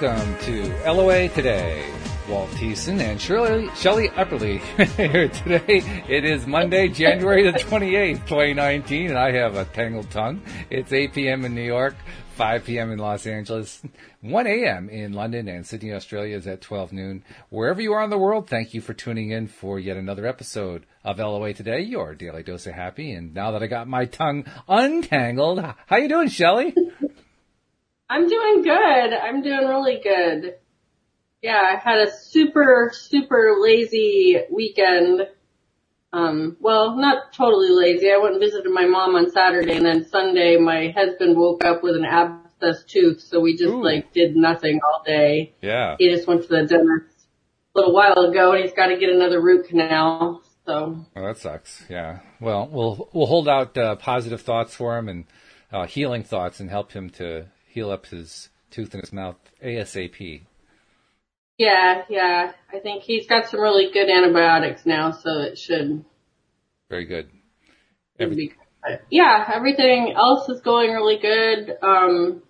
Welcome to LOA Today. Walt Thiessen and Shirley, Shelly Epperly here today. It is Monday, January the 28th, 2019, and I have a tangled tongue. It's 8 p.m. in New York, 5 p.m. in Los Angeles, 1 a.m. in London, and Sydney, Australia is at 12 noon. Wherever you are in the world, thank you for tuning in for yet another episode of LOA Today, your daily dose of happy. And now that I got my tongue untangled, how you doing, Shelly? I'm doing good. I'm doing really good. Yeah, I had a super, super lazy weekend. Um, well, not totally lazy. I went and visited my mom on Saturday and then Sunday my husband woke up with an abscess tooth, so we just Ooh. like did nothing all day. Yeah. He just went to the dentist a little while ago and he's got to get another root canal. So, Oh, that sucks. Yeah. Well, we'll we'll hold out uh, positive thoughts for him and uh, healing thoughts and help him to heal up his tooth in his mouth ASAP. yeah, yeah. I think he's got some really good antibiotics now, so it should Very good. Every- be- yeah, everything else is going really good. Um,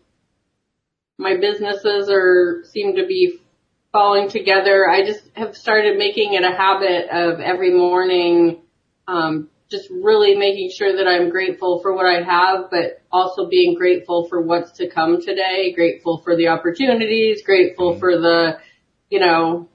my businesses are seem to be falling together. I just have started making it a habit of every morning, um, just really making sure that I'm grateful for what I have, but also being grateful for what's to come today. Grateful for the opportunities. Grateful mm-hmm. for the, you know,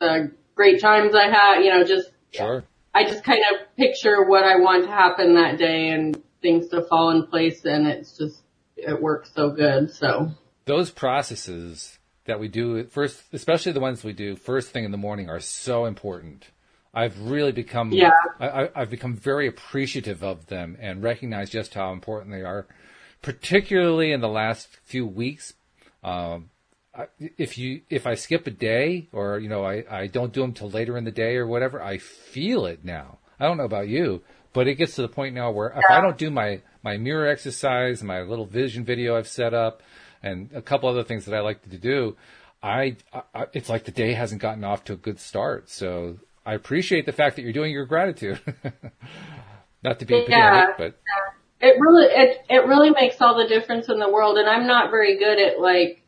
the great times I had. You know, just Sure. I just kind of picture what I want to happen that day and things to fall in place and it's just, it works so good. So Those processes that we do first, especially the ones we do first thing in the morning, are so important. I've really become Yeah. I, I've become very appreciative of them and recognize just how important they are, particularly in the last few weeks. Um, if you if I skip a day or you know I, I don't do them till later in the day or whatever, I feel it now. I don't know about you, but it gets to the point now where if I don't do my my mirror exercise, my little vision video I've set up, and a couple other things that I like to do, I, I it's like the day hasn't gotten off to a good start. So I appreciate the fact that you're doing your gratitude. Not to be Yeah. pedantic, but it really, it, it really makes all the difference in the world and I'm not very good at like,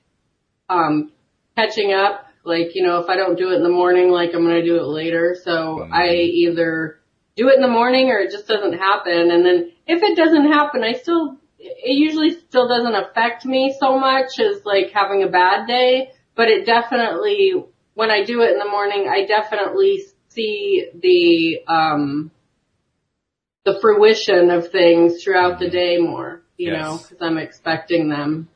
um, catching up. Like, you know, if I don't do it in the morning, like I'm going to do it later. So I either do it in the morning or it just doesn't happen. And then if it doesn't happen, I still, it usually still doesn't affect me so much as like having a bad day, but it definitely, when I do it in the morning, I definitely see the, um, the fruition of things throughout the day more, you Yes. know, because I'm expecting them.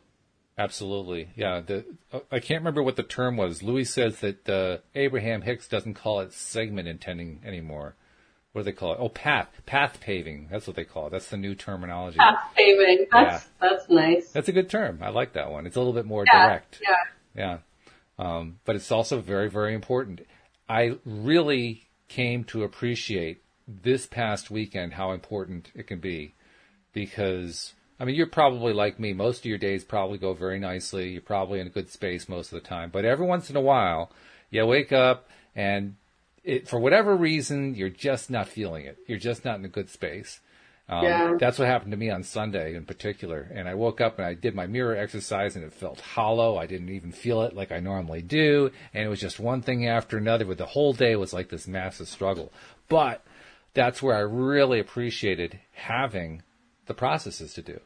Absolutely, yeah. The uh, I can't remember what the term was. Louis says that uh, Abraham Hicks doesn't call it segment intending anymore. What do they call it? Oh, path path paving. That's what they call it. That's the new terminology. Path paving, that's that's nice. That's a good term. I like that one. It's a little bit more Yeah, direct. yeah. Yeah. Um, but it's also very, very important. I really came to appreciate this past weekend how important it can be because, I mean, you're probably like me. Most of your days probably go very nicely. You're probably in a good space most of the time. But every once in a while, you wake up and it, for whatever reason, you're just not feeling it. You're just not in a good space. Um, Yeah. That's what happened to me on Sunday in particular. And I woke up and I did my mirror exercise and it felt hollow. I didn't even feel it like I normally do. And it was just one thing after another, but the whole day was like this massive struggle. But that's where I really appreciated having the processes to do.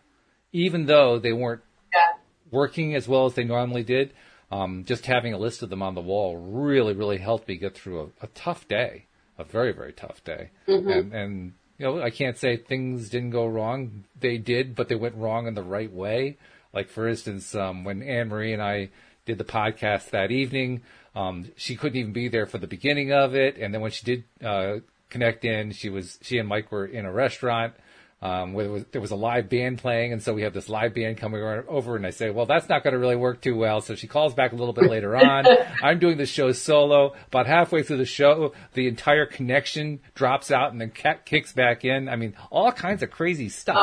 Even though they weren't Yeah. working as well as they normally did, um, just having a list of them on the wall really, really helped me get through a, a tough day, a very, very tough day. And, and, you know, I can't say things didn't go wrong. They did, but they went wrong in the right way. Like, for instance, um, when Anne Marie and I did the podcast that evening, um, she couldn't even be there for the beginning of it. And then when she did, uh, connect in, she was, she and Mike were in a restaurant um, where there was, there was a live band playing, and so we have this live band coming over, and I say, well, that's not going to really work too well. So she calls back a little bit later on. I'm doing the show solo. About halfway through the show, the entire connection drops out and then kicks back in. I mean, all kinds of crazy stuff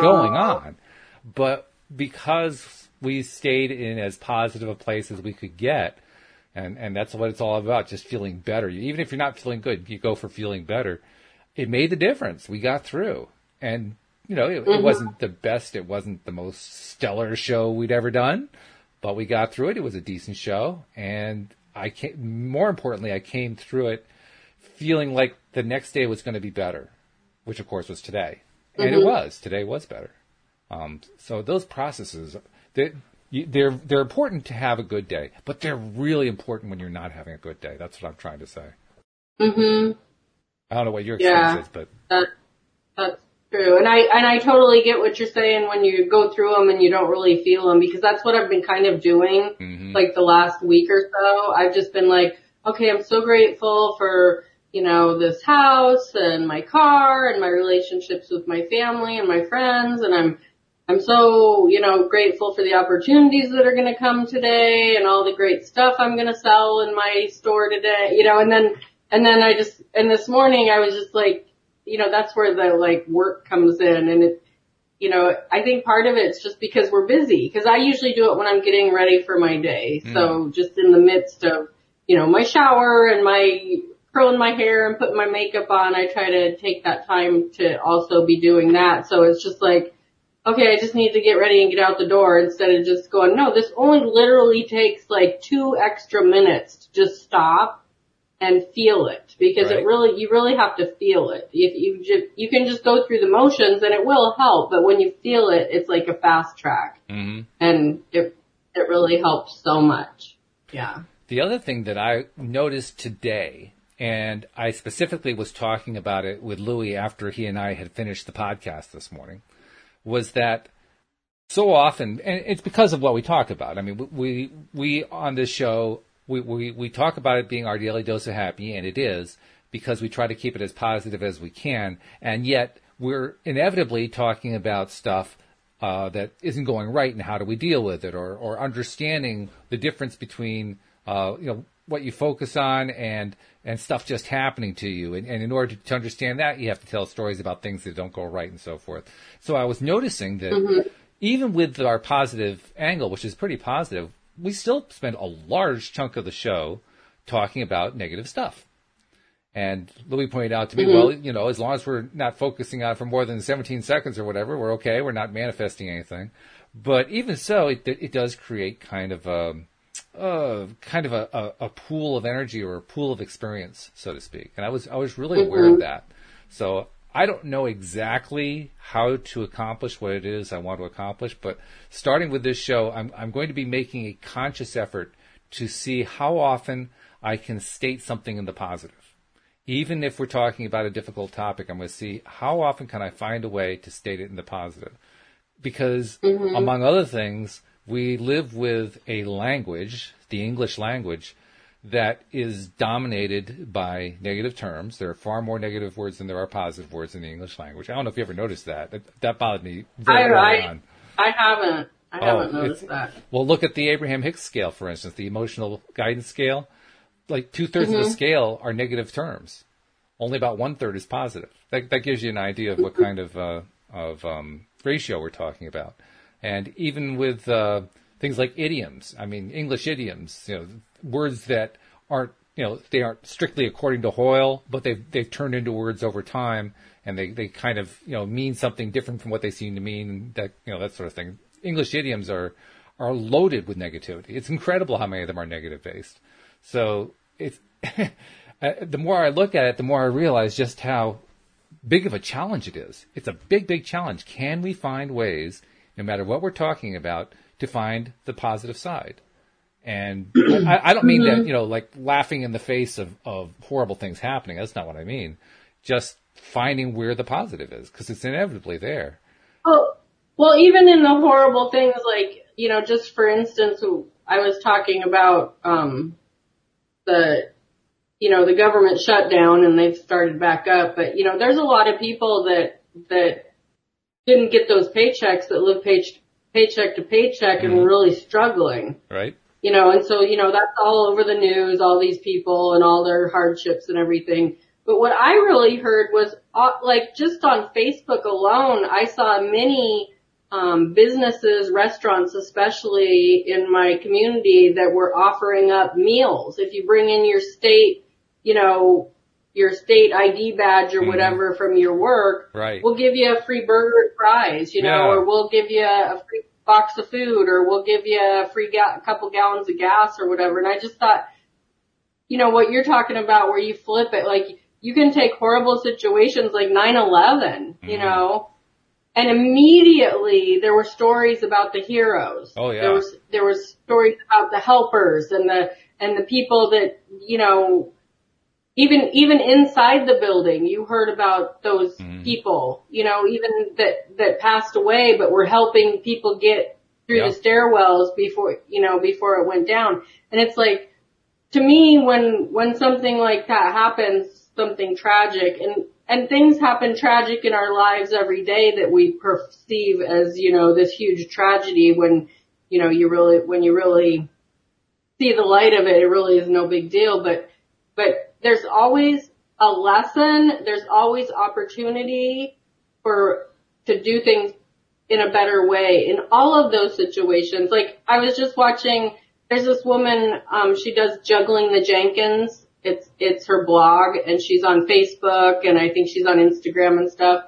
going on. But because we stayed in as positive a place as we could get, and, and that's what it's all about, just feeling better. Even if you're not feeling good, you go for feeling better. It made the difference. We got through. And, you know, it, it wasn't the best, it wasn't the most stellar show we'd ever done, but we got through it. It was a decent show, and I came, more importantly, I came through it feeling like the next day was going to be better, which of course was today, and mm-hmm. it was. Today was better. Um, so those processes, they, they're they're important to have a good day, but they're really important when you're not having a good day. That's what I'm trying to say. Mhm. I don't know what your experience yeah, is, but that, that's true. And I and I totally get what you're saying when you go through them and you don't really feel them because that's what I've been kind of doing mm-hmm. like the last week or so. I've just been like, okay, I'm so grateful for you know, this house and my car and my relationships with my family and my friends and I'm I'm so, you know, grateful for the opportunities that are going to come today and all the great stuff I'm going to sell in my store today, you know, and then, and then I just, and this morning I was just like, you know, that's where the like work comes in and it, you know, I think part of it's just because we're busy because I usually do it when I'm getting ready for my day. Mm. So just in the midst of, you know, my shower and my curling my hair and putting my makeup on, I try to take that time to also be doing that. So it's just like, okay, I just need to get ready and get out the door instead of just going, no, this only literally takes like two extra minutes to just stop and feel it because right. it really, you really have to feel it. If you just, you can just go through the motions and it will help, but when you feel it, it's like a fast track mm-hmm. and it, it really helps so much. Yeah. The other thing that I noticed today, and I specifically was talking about it with Louis after he and I had finished the podcast this morning, was that so often, and it's because of what we talk about. I mean, we we on this show we we we talk about it being our daily dose of happy, and it is because we try to keep it as positive as we can, and yet we're inevitably talking about stuff uh, that isn't going right, and how do we deal with it, or or understanding the difference between uh, you know what you focus on and and stuff just happening to you. And, and in order to, to, understand that, you have to tell stories about things that don't go right and so forth. So I was noticing that mm-hmm. even with our positive angle, which is pretty positive, we still spend a large chunk of the show talking about negative stuff. And Louis pointed out to me, mm-hmm. well, you know, as long as we're not focusing on it for more than 17 seconds or whatever, we're okay. We're not manifesting anything. But even so, it, it does create kind of a, uh, kind of a, a, a, pool of energy or a pool of experience, so to speak. And I was I was really mm-hmm. aware of that. So I don't know exactly how to accomplish what it is I want to accomplish, but starting with this show, I'm I'm going to be making a conscious effort to see how often I can state something in the positive. Even if we're talking about a difficult topic, I'm going to see how often can I find a way to state it in the positive. Because mm-hmm. among other things, we live with a language, the English language, that is dominated by negative terms. There are far more negative words than there are positive words in the English language. I don't know if you ever noticed that. That, that bothered me very I, early I, on. I haven't. I oh, haven't noticed that. Well, look at the Abraham Hicks scale, for instance, the emotional guidance scale. Like two thirds mm-hmm. of the mm-hmm. scale are negative terms. Only about one third is positive. That, that gives you an idea of what kind of uh, of um, ratio we're talking about. And even with uh, things like idioms, I mean, English idioms, you know, words that aren't, you know, they aren't strictly according to Hoyle, but they've, they've turned into words over time and they, they kind of, you know, mean something different from what they seem to mean, that, you know, that sort of thing. English idioms are, are loaded with negativity. It's incredible how many of them are negative based. So it's, uh, the more I look at it, the more I realize just how big of a challenge it is. It's a big, big challenge. Can we find ways no matter what we're talking about, to find the positive side. And I, I, don't mean that, mm-hmm. you know, like laughing in the face of, of horrible things happening. That's not what I mean. Just finding where the positive is because it's inevitably there. Well, well, even in the horrible things, like, you know, just for instance, I was talking about, um, the, you know, the government shutdown and they've started back up, but you know, there's a lot of people that, that didn't get those paychecks that live page, paycheck to paycheck mm-hmm. and really struggling. Right. You know, and so, you know, that's all over the news, all these people and all their hardships and everything. But what I really heard was, uh, like, just on Facebook alone, I saw many, um, businesses, restaurants especially in my community that were offering up meals. If you bring in your state, you know, your state ID badge or mm-hmm. whatever from your work, right. we'll give you a free burger and fries, you know, yeah. or we'll give you a free box of food or we'll give you a free ga- couple gallons of gas or whatever. And I just thought, you know, what you're talking about where you flip it, like you can take horrible situations like 9-11, mm-hmm. you know, and immediately there were stories about the heroes. Oh yeah. There was, there was stories about the helpers and the, and the people that, you know, even, even inside the building, you heard about those mm. people, you know, even that, that passed away, but were helping people get through yep. the stairwells before, you know, before it went down. And it's like, to me, when, when something like that happens, something tragic and, and things happen tragic in our lives every day that we perceive as, you know, this huge tragedy when, you know, you really, when you really see the light of it, it really is no big deal, but, but there's always a lesson. There's always opportunity for, to do things in a better way in all of those situations. Like I was just watching, there's this woman, um, she does juggling the Jenkins. It's, it's her blog and she's on Facebook and I think she's on Instagram and stuff.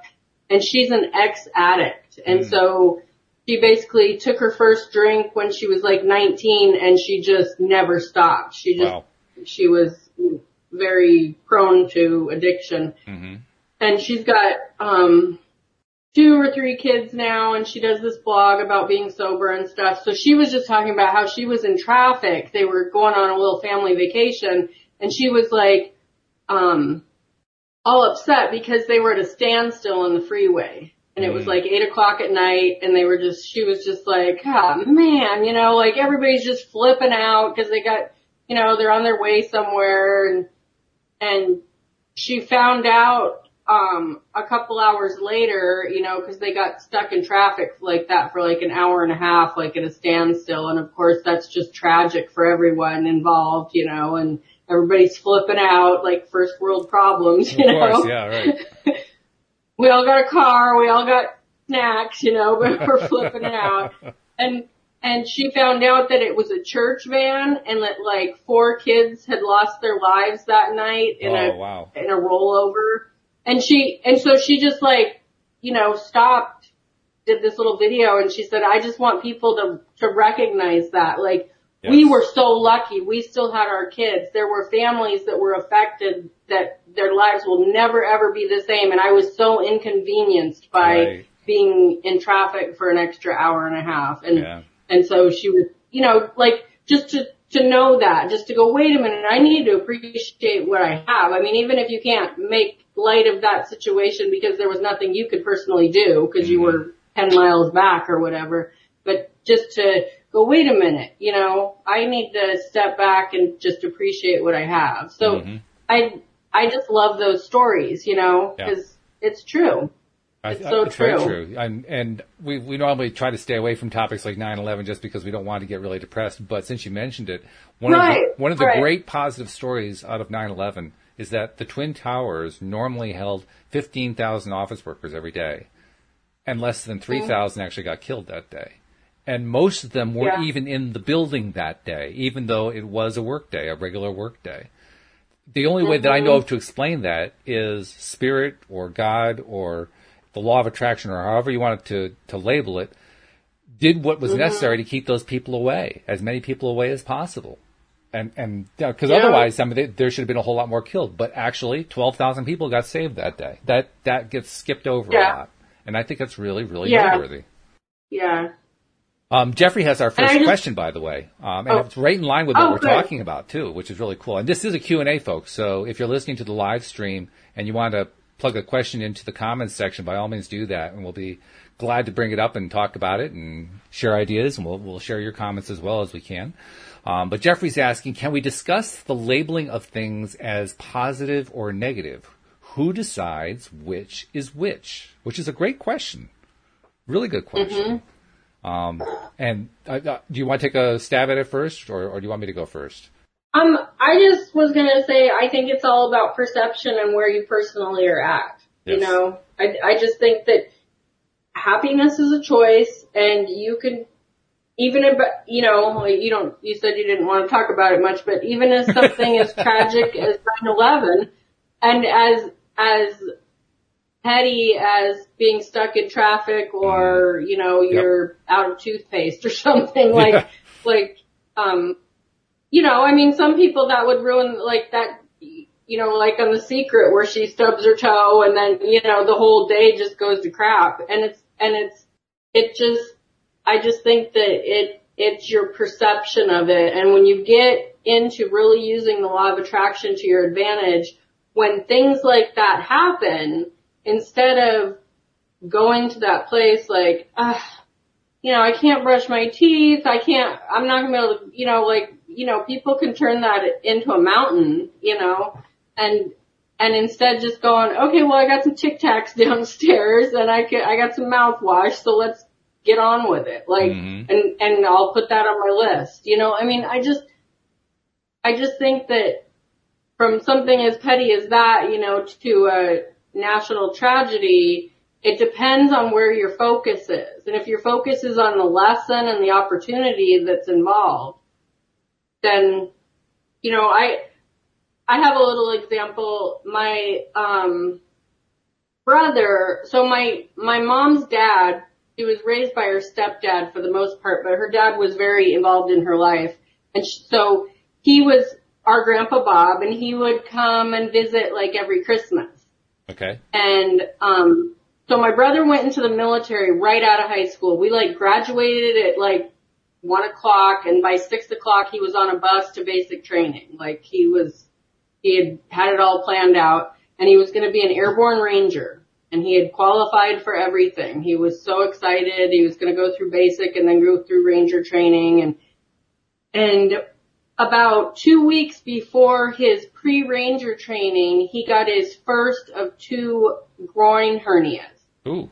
And she's an ex addict. And mm. so she basically took her first drink when she was like 19 and she just never stopped. She just, wow. she was very prone to addiction. Mm-hmm. And she's got, um, two or three kids now and she does this blog about being sober and stuff. So she was just talking about how she was in traffic. They were going on a little family vacation and she was like, um, all upset because they were at a standstill on the freeway. And it was mm. like eight o'clock at night and they were just, she was just like, oh man, you know, like everybody's just flipping out because they got, you know, they're on their way somewhere and, and she found out, um, a couple hours later, you know, cause they got stuck in traffic like that for like an hour and a half, like at a standstill. And of course that's just tragic for everyone involved, you know, and everybody's flipping out like first world problems, you of know. Yeah, right. we all got a car, we all got snacks, you know, but we're flipping out. And and she found out that it was a church van and that like four kids had lost their lives that night in oh, a wow. in a rollover. And she and so she just like, you know, stopped, did this little video and she said, I just want people to to recognize that. Like yes. we were so lucky. We still had our kids. There were families that were affected that their lives will never ever be the same and I was so inconvenienced by right. being in traffic for an extra hour and a half. And yeah and so she was, you know, like just to, to know that, just to go, wait a minute, I need to appreciate what I have. I mean, even if you can't make light of that situation because there was nothing you could personally do because you mm-hmm. were 10 miles back or whatever, but just to go, wait a minute, you know, I need to step back and just appreciate what I have. So mm-hmm. I, I just love those stories, you know, because yeah. it's true. It's so it's true. very true. And, and we, we normally try to stay away from topics like 9-11 just because we don't want to get really depressed. But since you mentioned it, one right, of the, one of the right. great positive stories out of 9-11 is that the Twin Towers normally held 15,000 office workers every day. And less than 3,000 actually got killed that day. And most of them weren't yeah. even in the building that day, even though it was a work day, a regular work day. The only mm-hmm. way that I know mm-hmm. of to explain that is spirit or God or the law of attraction or however you wanted to, to label it, did what was mm-hmm. necessary to keep those people away, as many people away as possible. And, and, because yeah. otherwise, I mean, there should have been a whole lot more killed. But actually, 12,000 people got saved that day. That, that gets skipped over yeah. a lot. And I think that's really, really yeah. noteworthy. Yeah. Um, Jeffrey has our first just, question, by the way, um, and oh. it's right in line with what oh, we're good. talking about too, which is really cool. And this is a Q and A, folks. So if you're listening to the live stream and you want to plug a question into the comments section, by all means do that, and we'll be glad to bring it up and talk about it and share ideas, and we'll, we'll share your comments as well as we can. Um, but Jeffrey's asking, can we discuss the labeling of things as positive or negative? Who decides which is which? Which is a great question. Really good question. Mm-hmm. Um, and uh, uh, do you want to take a stab at it first, or, or do you want me to go first? Um, I just was gonna say, I think it's all about perception and where you personally are at. Yes. You know, I, I just think that happiness is a choice and you can, even if, you know, you don't, you said you didn't want to talk about it much, but even as something as tragic as 9-11 and as, as petty as being stuck in traffic or, you know, you're out of toothpaste or something like, Yeah. like, um, you know, I mean, some people that would ruin like that, you know, like on The Secret where she stubs her toe and then, you know, the whole day just goes to crap. And it's, and it's, it just, I just think that it, it's your perception of it. And when you get into really using the law of attraction to your advantage, when things like that happen, instead of going to that place like, ah, you know, I can't brush my teeth, I can't, I'm not gonna be able to, you know, like, you know, people can turn that into a mountain, you know, and, and instead just going, okay, well I got some Tic Tacs downstairs and I can, I got some mouthwash, so let's get on with it. Like, Mhm. and, and I'll put that on my list, you know, I mean, I just, I just think that from something as petty as that, you know, to a national tragedy, it depends on where your focus is. And if your focus is on the lesson and the opportunity that's involved, then, you know, I, I have a little example. My, um, brother, so my, my mom's dad, she was raised by her stepdad for the most part, but her dad was very involved in her life. And sh- so he was our grandpa Bob and he would come and visit like every Christmas. Okay. And um so my brother went into the military right out of high school. We like graduated at like one o'clock and by six o'clock he was on a bus to basic training. Like he was he had had it all planned out and he was gonna be an airborne ranger. And he had qualified for everything. He was so excited. He was gonna go through basic and then go through ranger training and and about two weeks before his pre-ranger training, he got his first of two groin hernias, Ooh.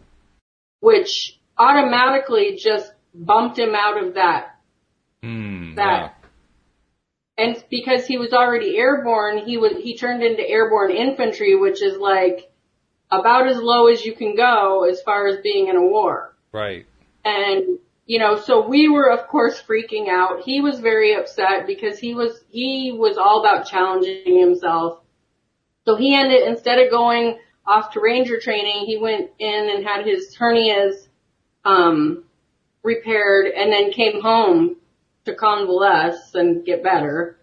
which automatically just bumped him out of that. Hmm. That. And because he was already airborne, he was, he turned into airborne infantry, which is like about as low as you can go as far as being in a war. Right. And, you know, so we were of course freaking out. He was very upset because he was, he was all about challenging himself. So he ended, instead of going off to ranger training, he went in and had his hernias, um, repaired and then came home to convalesce and get better.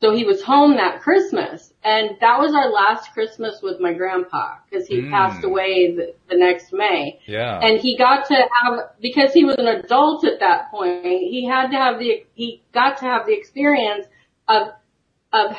So he was home that Christmas and that was our last Christmas with my grandpa because he Mm. passed away the, the next May. Yeah. And he got to have, because he was an adult at that point, he had to have the, he got to have the experience of, of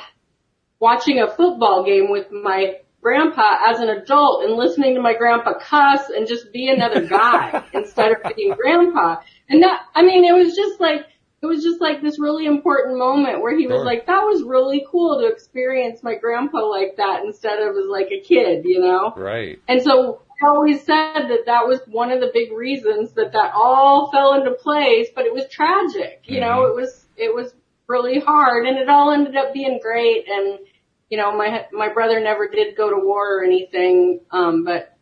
watching a football game with my grandpa as an adult and listening to my grandpa cuss and just be another guy instead of being grandpa. And that, I mean, it was just like, it was just like this really important moment where he was Sure. like, that was really cool to experience my grandpa like that instead of as like a kid, you know? right. And so I always said that that was one of the big reasons that that all fell into place, but it was tragic. You know, Mhm. it was, it was really hard and it all ended up being great. And, you know, my, my brother never did go to war or anything. Um, but,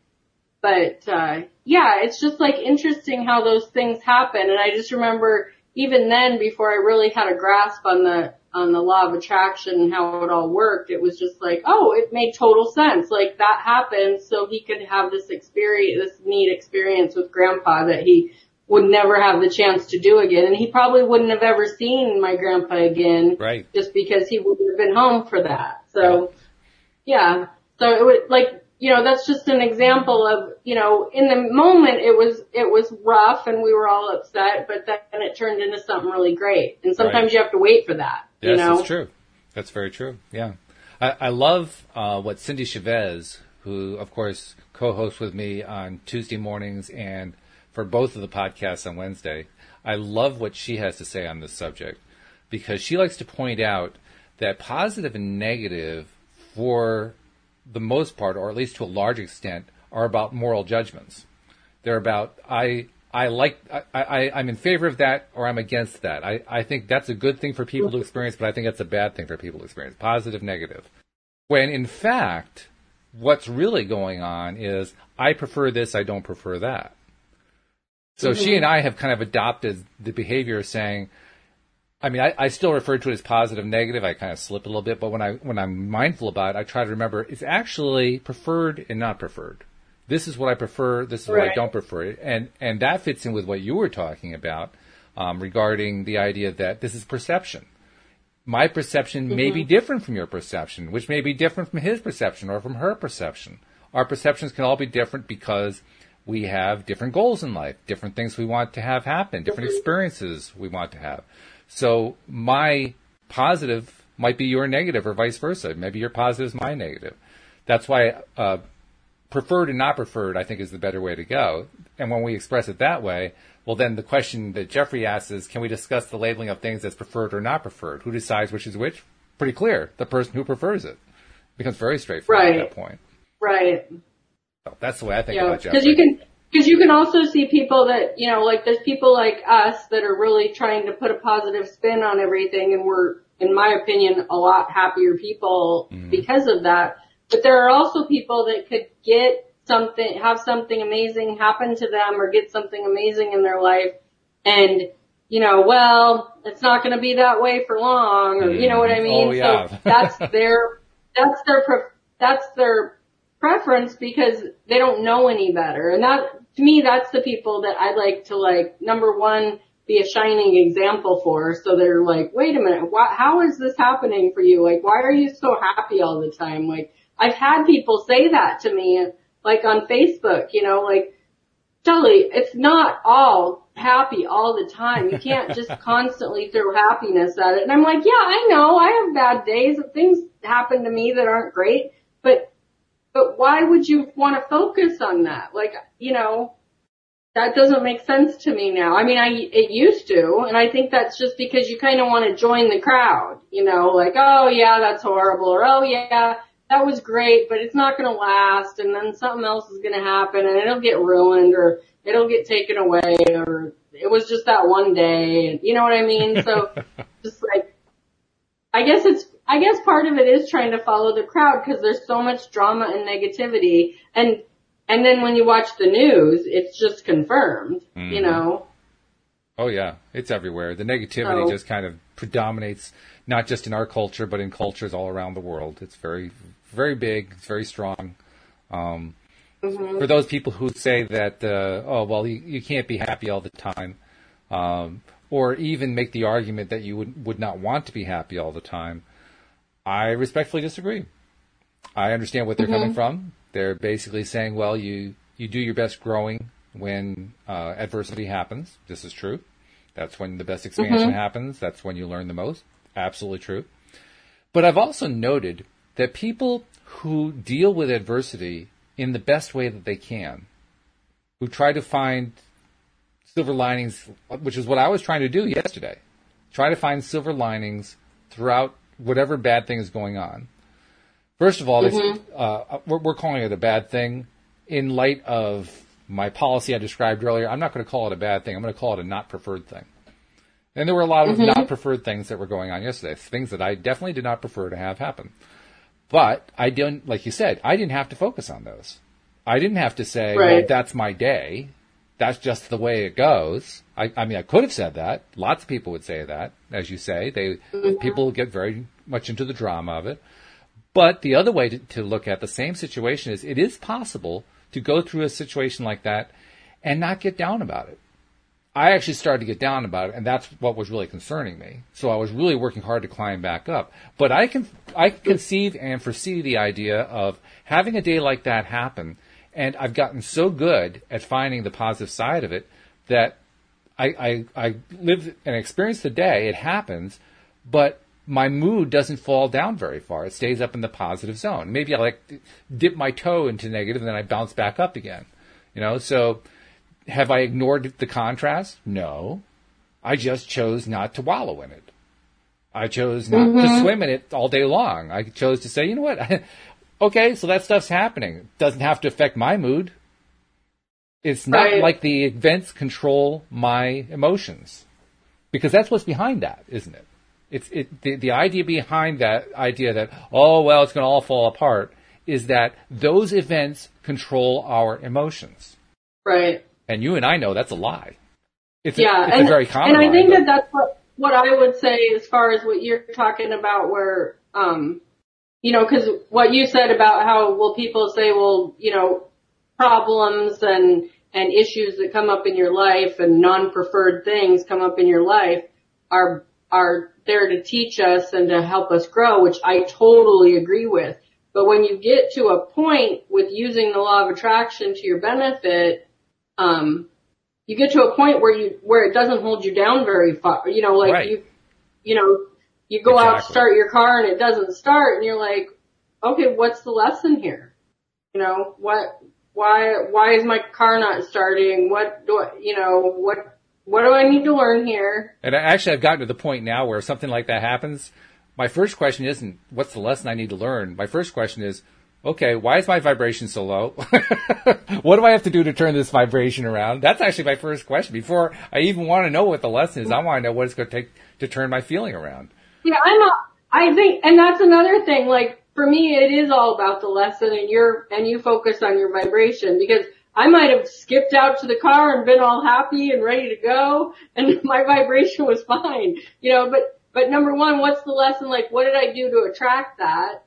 but, uh, yeah, it's just like interesting how those things happen. And I just remember even then before I really had a grasp on the, on the law of attraction and how it all worked, it was just like, oh, it made total sense. Like that happened so he could have this experience, this neat experience with grandpa that he would never have the chance to do again. And he probably wouldn't have ever seen my grandpa again Right. just because he wouldn't have been home for that. So yeah. So it would like, you know, that's just an example of, you know, in the moment it was, it was rough and we were all upset, but then it turned into something really great. And sometimes Right. you have to wait for that, Yes, you know? that's true. That's very true. Yeah. I, I love uh, what Cindy Chavez, who, of course, co hosts with me on Tuesday mornings and for both of the podcasts on Wednesday, I love what she has to say on this subject because she likes to point out that positive and negative, for the most part, or at least to a large extent, are about moral judgments. They're about I I like I, I I'm in favor of that or I'm against that. I, I think that's a good thing for people to experience, but I think that's a bad thing for people to experience. Positive, negative. When in fact, what's really going on is I prefer this, I don't prefer that. So she and I have kind of adopted the behavior of saying, I mean, I, I still refer to it as positive, negative. I kind of slip a little bit, but when I when I'm mindful about it, I try to remember it's actually preferred and not preferred. This is what I prefer. This is right. what I don't prefer. And and that fits in with what you were talking about um, regarding the idea that this is perception. My perception mm-hmm. may be mm-hmm. different from your perception, which may be different from his perception or from her perception. Our perceptions can all be different because we have different goals in life, different things we want to have happen, different mm-hmm. experiences we want to have. So my positive might be your negative or vice versa. Maybe your positive is my negative. That's why uh, preferred and not preferred, I think, is the better way to go. And when we express it that way, well, then the question that Jeffrey asks is, can we discuss the labeling of things as preferred or not preferred? Who decides which is which? Pretty clear. The person who prefers it. it becomes very straightforward right. at that point. Right. So that's the way I think yeah. about Jeffrey. Because you can, because you can also see people that, you know, like there's people like us that are really trying to put a positive spin on everything and we're, in my opinion, a lot happier people mm-hmm. because of that. But there are also people that could get something, have something amazing happen to them or get something amazing in their life and, you know, well, it's not going to be that way for long or, you know what I mean? Oh, yeah. So that's their, that's their, that's their preference because they don't know any better. And that, to me, that's the people that I like to like, number one, be a shining example for. So they're like, wait a minute, why, how is this happening for you? Like, why are you so happy all the time? Like, I've had people say that to me like on Facebook, you know, like, Shelly, it's not all happy all the time. You can't just constantly throw happiness at it. And I'm like, yeah, I know. I have bad days. Things happen to me that aren't great, but, but why would you want to focus on that? Like, you know, that doesn't make sense to me now. I mean, I, it used to, and I think that's just because you kind of want to join the crowd, you know, like, oh yeah, that's horrible, or oh yeah, that was great, but it's not going to last, and then something else is going to happen, and it'll get ruined, or it'll get taken away, or it was just that one day, you know what I mean? So, just like, I guess it's, I guess part of it is trying to follow the crowd because there's so much drama and negativity, and and then when you watch the news, it's just confirmed, mm-hmm. you know. Oh yeah, it's everywhere. The negativity so, just kind of predominates, not just in our culture, but in cultures all around the world. It's very, very big. It's very strong. Um, mm-hmm. For those people who say that, uh, oh well, you, you, can't be happy all the time, um, or even make the argument that you would would not want to be happy all the time, I respectfully disagree. I understand what they're mm-hmm. coming from. They're basically saying, well, you you do your best growing when uh, adversity happens. This is true. That's when the best expansion mm-hmm. happens. That's when you learn the most. Absolutely true. But I've also noted that people who deal with adversity in the best way that they can, who try to find silver linings, which is what I was trying to do yesterday, try to find silver linings throughout whatever bad thing is going on. First of all, mm-hmm. uh, we're, we're calling it a bad thing in light of my policy I described earlier, I'm not going to call it a bad thing. I'm going to call it a not preferred thing. And there were a lot of mm-hmm. not preferred things that were going on yesterday, things that I definitely did not prefer to have happen. But I didn't, like you said, I didn't have to focus on those. I didn't have to say, right. well, that's my day. That's just the way it goes. I, I, mean, I could have said that. Lots of people would say that, as you say. They mm-hmm. people get very much into the drama of it. But the other way to, to look at the same situation is it is possible to go through a situation like that and not get down about it. I actually started to get down about it, and that's what was really concerning me. So I was really working hard to climb back up. But I can I conceive and foresee the idea of having a day like that happen, and I've gotten so good at finding the positive side of it that I I, I live and experience the day. It happens, but my mood doesn't fall down very far. It stays up in the positive zone. Maybe I like dip my toe into negative and then I bounce back up again. You know, so have I ignored the contrast? No. I just chose not to wallow in it. I chose not mm-hmm. to swim in it all day long. I chose to say, you know what? okay, so that stuff's happening. Doesn't have to affect my mood. It's not right. like the events control my emotions. Because that's what's behind that, isn't it? It's it the, the idea behind that idea that oh well it's going to all fall apart is that those events control our emotions. Right. And you and I know that's a lie. It's yeah, a, it's and, a very common And I lie, think but... that that's what what I would say as far as what you're talking about, where um, you know, because what you said about how well people say, well, you know, problems and, and issues that come up in your life and non-preferred things come up in your life are, are there to teach us and to help us grow, which I totally agree with. But when you get to a point with using the law of attraction to your benefit, um, you get to a point where you, where it doesn't hold you down very far. You know, like Right. you, you know, you go out to start your car and it doesn't start and you're like, okay, what's the lesson here? You know, what, why, why is my car not starting? What do I, you know, what, what do I need to learn here? And actually, I've gotten to the point now where if something like that happens, my first question isn't what's the lesson I need to learn. My first question is, okay, why is my vibration so low? what do I have to do to turn this vibration around? That's actually my first question. Before I even want to know what the lesson is, I want to know what it's going to take to turn my feeling around. Yeah, I'm a, I think, and that's another thing, like, for me, it is all about the lesson and you're, and you focus on your vibration because I might have skipped out to the car and been all happy and ready to go and my vibration was fine, you know, but, but number one, what's the lesson? Like, what did I do to attract that?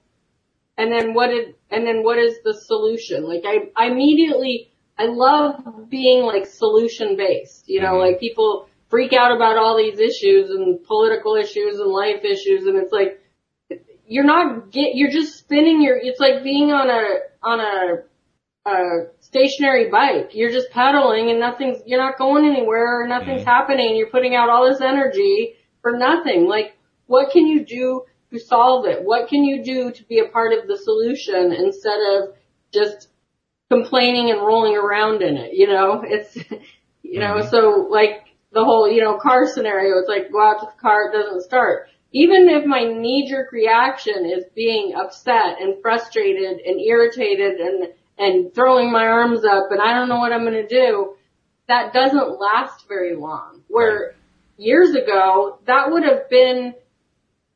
And then what did, and then what is the solution? Like I, I immediately, I love being like solution based, you know, mm-hmm. like people freak out about all these issues and political issues and life issues and it's like, you're not get, you're just spinning your, it's like being on a, on a, a stationary bike. You're just pedaling and nothing's, you're not going anywhere or nothing's mm-hmm. happening. You're putting out all this energy for nothing. Like, what can you do to solve it? What can you do to be a part of the solution instead of just complaining and rolling around in it? You know, it's, you know, mm-hmm. so like the whole, you know, car scenario, it's like go out to the car, it doesn't start. Even if my knee jerk reaction is being upset and frustrated and irritated and, and throwing my arms up and I don't know what I'm going to do, that doesn't last very long. Where years ago, that would have been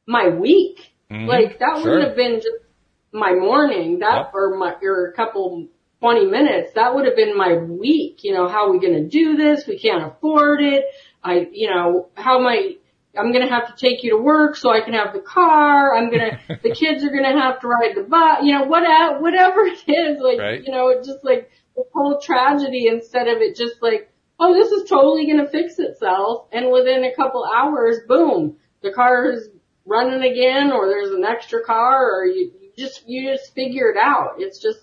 my week. Mhm. Like that Sure. wouldn't have been just my morning, that Yep. or my or a couple twenty minutes. That would have been my week. You know, how are we going to do this? We can't afford it. I, you know, how am I? I'm going to have to take you to work so I can have the car. I'm going to, the kids are going to have to ride the bus. You know, what, whatever it is, like, Right. you know, it's just like the whole tragedy instead of it just like, oh, this is totally going to fix itself. And within a couple hours, boom, the car is running again or there's an extra car or you, you just, you just figure it out. It's just,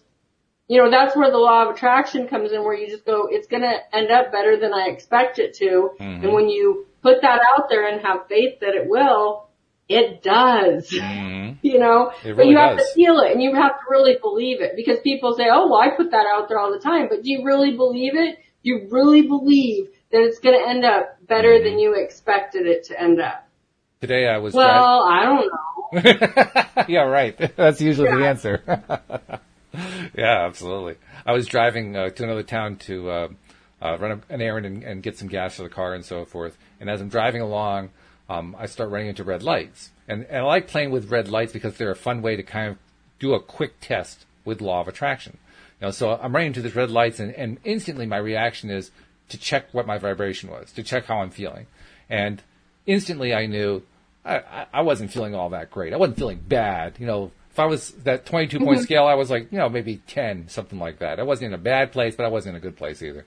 you know, that's where the law of attraction comes in where you just go, it's going to end up better than I expect it to. Mhm. And when you put that out there and have faith that it will, it does. Mhm. You know, It but really you have does. to feel it and you have to really believe it because people say, oh, well, I put that out there all the time, but do you really believe it? Do you really believe that it's going to end up better Mm-hmm. than you expected it to end up? Today I was Well, I don't know. yeah, right. That's usually the answer. yeah, absolutely. I was driving uh, to another town to uh, uh, run an errand and, and get some gas for the car and so forth. And as I'm driving along, um, I start running into red lights. And, and I like playing with red lights because they're a fun way to kind of do a quick test with law of attraction. You know, so I'm running into these red lights, and, and instantly my reaction is to check what my vibration was, to check how I'm feeling. And instantly I knew I, I, wasn't feeling all that great. I wasn't feeling bad. You know, I was that 22 point mm-hmm. scale, I was like, you know, maybe 10, something like that. I wasn't in a bad place, but I wasn't in a good place either.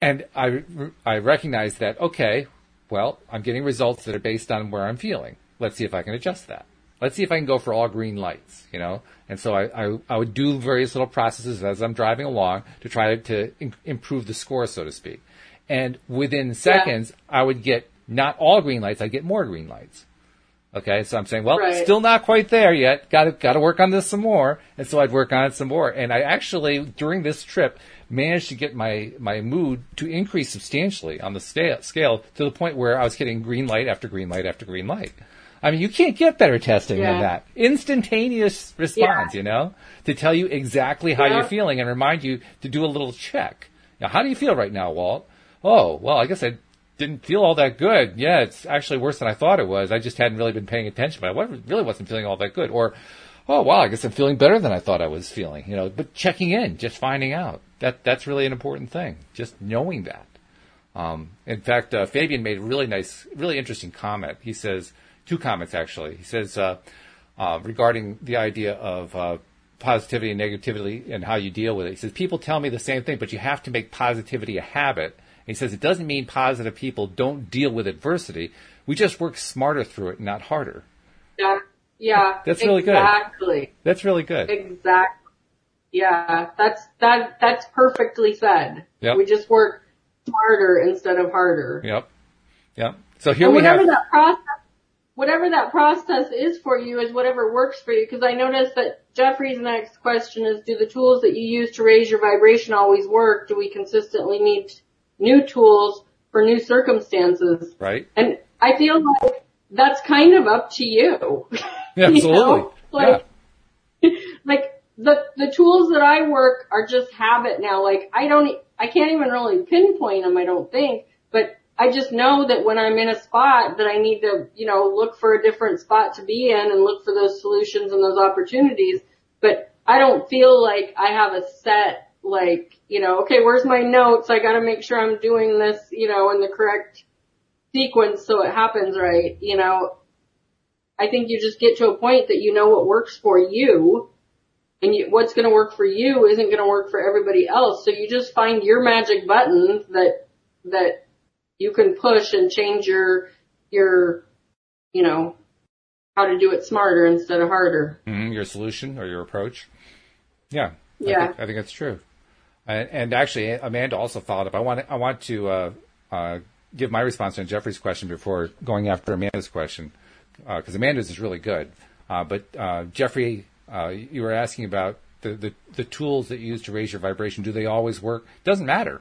And I, I recognized that, okay, well, I'm getting results that are based on where I'm feeling. Let's see if I can adjust that. Let's see if I can go for all green lights, you know? And so I, I, I would do various little processes as I'm driving along to try to in, improve the score, so to speak. And within seconds, I would get not all green lights, I'd get more green lights. Okay, so I'm saying, well, Right. still not quite there yet. Got to got to work on this some more, and so I'd work on it some more. And I actually, during this trip, managed to get my my mood to increase substantially on the sta- scale to the point where I was getting green light after green light after green light. I mean, you can't get better testing than that. Instantaneous response, Yeah. you know, to tell you exactly how Yeah. you're feeling and remind you to do a little check. Now, how do you feel right now, Walt? Oh, well, I guess I didn't feel all that good. Yeah, it's actually worse than I thought it was. I just hadn't really been paying attention, but I really wasn't feeling all that good. Or, oh wow, I guess I'm feeling better than I thought I was feeling. You know, but checking in, just finding out that that's really an important thing. Just knowing that. Um, in fact, uh, Fabian made a really nice, really interesting comment. He says two comments actually. He says uh, uh, regarding the idea of uh, positivity and negativity and how you deal with it. He says people tell me the same thing, but you have to make positivity a habit. He says it doesn't mean positive people don't deal with adversity. We just work smarter through it, not harder. Yeah. Yeah. That's really exactly. good. Exactly. That's really good. Exactly. Yeah. That's, that, that's perfectly said. Yep. We just work smarter instead of harder. Yep. Yep. So here And we have. whatever that process, whatever that process is for you is whatever works for you. Because I noticed that Jeffrey's next question is, do the tools that you use to raise your vibration always work? Do we consistently need new tools for new circumstances? Right. And I feel like that's kind of up to you. Yeah, You absolutely. know? Like, like the the tools that I work are just habit now. Like I don't, I can't even really pinpoint them. I don't think, but I just know that when I'm in a spot that I need to, you know, look for a different spot to be in and look for those solutions and those opportunities. But I don't feel like I have a set, like, you know, okay, where's my notes? I got to make sure I'm doing this, you know, in the correct sequence so it happens right. You know, I think you just get to a point that you know what works for you and you, what's going to work for you isn't going to work for everybody else. So you just find your magic button that, that you can push and change your, your, you know, how to do it smarter instead of harder. Mhm, your solution or your approach. Yeah. I Yeah. think, I think that's true. And, actually, Amanda also followed up. I want I want to uh, uh, give my response on Jeffrey's question before going after Amanda's question because Amanda's is really good. Uh, but uh, Jeffrey, uh, you were asking about the, the the tools that you use to raise your vibration. Do they always work? Doesn't matter.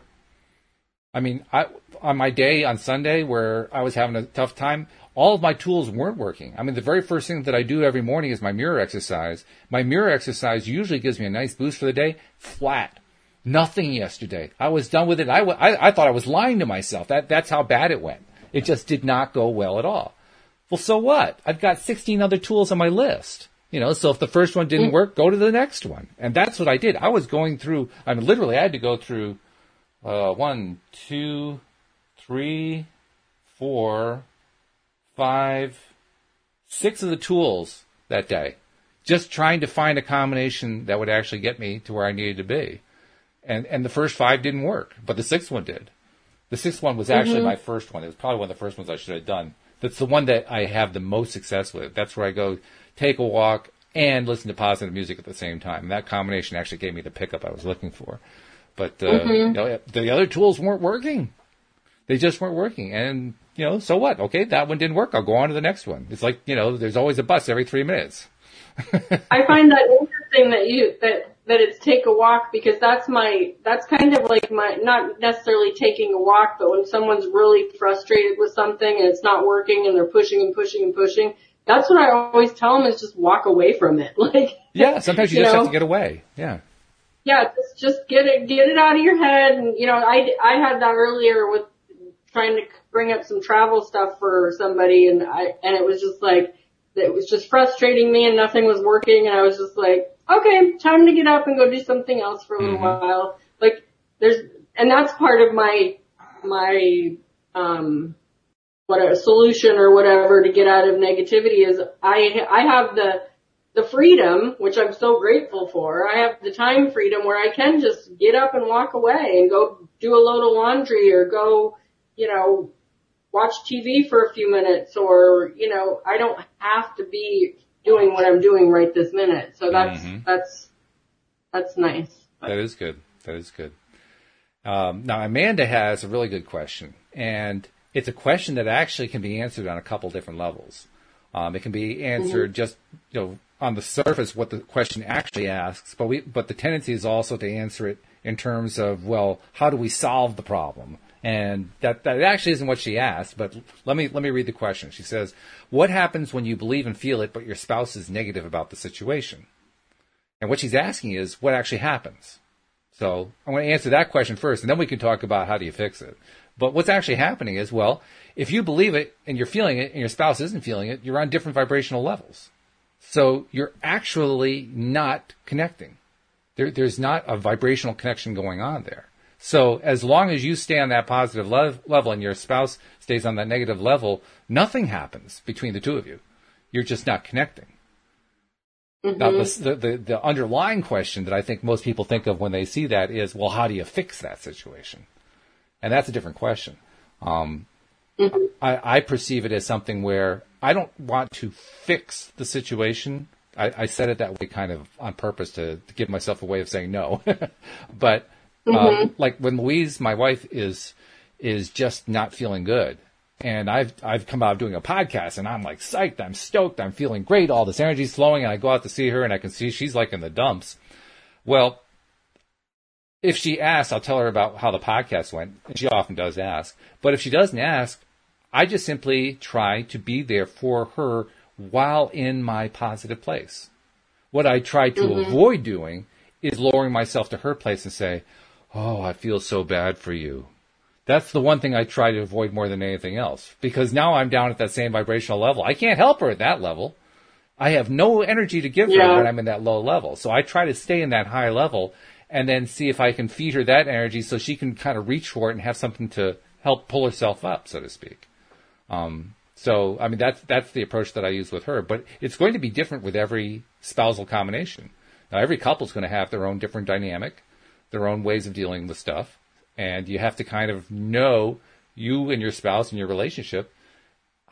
I mean, I, on my day on Sunday where I was having a tough time, all of my tools weren't working. I mean, the very first thing that I do every morning is my mirror exercise. My mirror exercise usually gives me a nice boost for the day. Flat. Nothing yesterday. I was done with it. I, w- I, I thought I was lying to myself. That, that's how bad it went. It just did not go well at all. Well, so what? I've got 16 other tools on my list. You know, so if the first one didn't work, go to the next one. And that's what I did. I was going through, I mean, literally, I had to go through uh, one, two, three, four, five, six of the tools that day, just trying to find a combination that would actually get me to where I needed to be. And and the first five didn't work, but the sixth one did. The sixth one was actually my first one. It was probably one of the first ones I should have done. That's the one that I have the most success with. That's where I go take a walk and listen to positive music at the same time. And that combination actually gave me the pickup I was looking for. But uh, you know, the other tools weren't working. They just weren't working. And you know, so what? Okay, that one didn't work. I'll go on to the next one. It's like you know, there's always a bus every three minutes. I find that interesting that you that that it's take a walk because that's my that's kind of like my not necessarily taking a walk, but when someone's really frustrated with something and it's not working and they're pushing and pushing and pushing, that's what I always tell them is just walk away from it. Like Yeah, sometimes you, You just know? have to get away. Yeah. yeah, just just get it get it out of your head. And you know, I I had that earlier with trying to bring up some travel stuff for somebody, and I and it was just like it was just frustrating me, and nothing was working, and I was just like, okay, time to get up and go do something else for a little Mhm. while. Like there's and that's part of my my um what a solution or whatever to get out of negativity is I I have the the freedom, which I'm so grateful for. I have the time freedom where I can just get up and walk away and go do a load of laundry or go, you know, watch TV for a few minutes or, you know, I don't have to be doing what I'm doing right this minute. So that's, Mhm. that's, that's nice. That is good. That is good. Um, now, Amanda has a really good question, and it's a question that actually can be answered on a couple different levels. Um, it can be answered just you know on the surface what the question actually asks, but we but the tendency is also to answer it in terms of well, how do we solve the problem? And that that actually isn't what she asked, but let me let me read the question. She says, "What happens when you believe and feel it, but your spouse is negative about the situation?" And what she's asking is, what actually happens? So I'm going to answer that question first, and then we can talk about how do you fix it. But what's actually happening is, well, if you believe it and you're feeling it, and your spouse isn't feeling it, you're on different vibrational levels. So you're actually not connecting. There, there's not a vibrational connection going on there. So as long as you stay on that positive lev- level and your spouse stays on that negative level, nothing happens between the two of you. You're just not connecting. Mm-hmm. Now, the, the, the underlying question that I think most people think of when they see that is, well, how do you fix that situation? And that's a different question. Um, mm-hmm. I, I, perceive it as something where I don't want to fix the situation. I, I said it that way kind of on purpose to, to give myself a way of saying no. but um, mm-hmm. like when Louise, my wife, is is just not feeling good, and I've I've come out doing a podcast and I'm like psyched, I'm stoked, I'm feeling great, all this energy's flowing, and I go out to see her and I can see she's like in the dumps. Well, if she asks, I'll tell her about how the podcast went. And she often does ask. But if she doesn't ask, I just simply try to be there for her while in my positive place. What I try to mm-hmm. avoid doing is lowering myself to her place and say, Oh, I feel so bad for you. That's the one thing I try to avoid more than anything else because now I'm down at that same vibrational level. I can't help her at that level. I have no energy to give yeah. her when I'm in that low level. So I try to stay in that high level and then see if I can feed her that energy so she can kind of reach for it and have something to help pull herself up, so to speak. Um, so, I mean, that's, that's the approach that I use with her, but it's going to be different with every spousal combination. Now, every couple is going to have their own different dynamic, their own ways of dealing with stuff and you have to kind of know you and your spouse and your relationship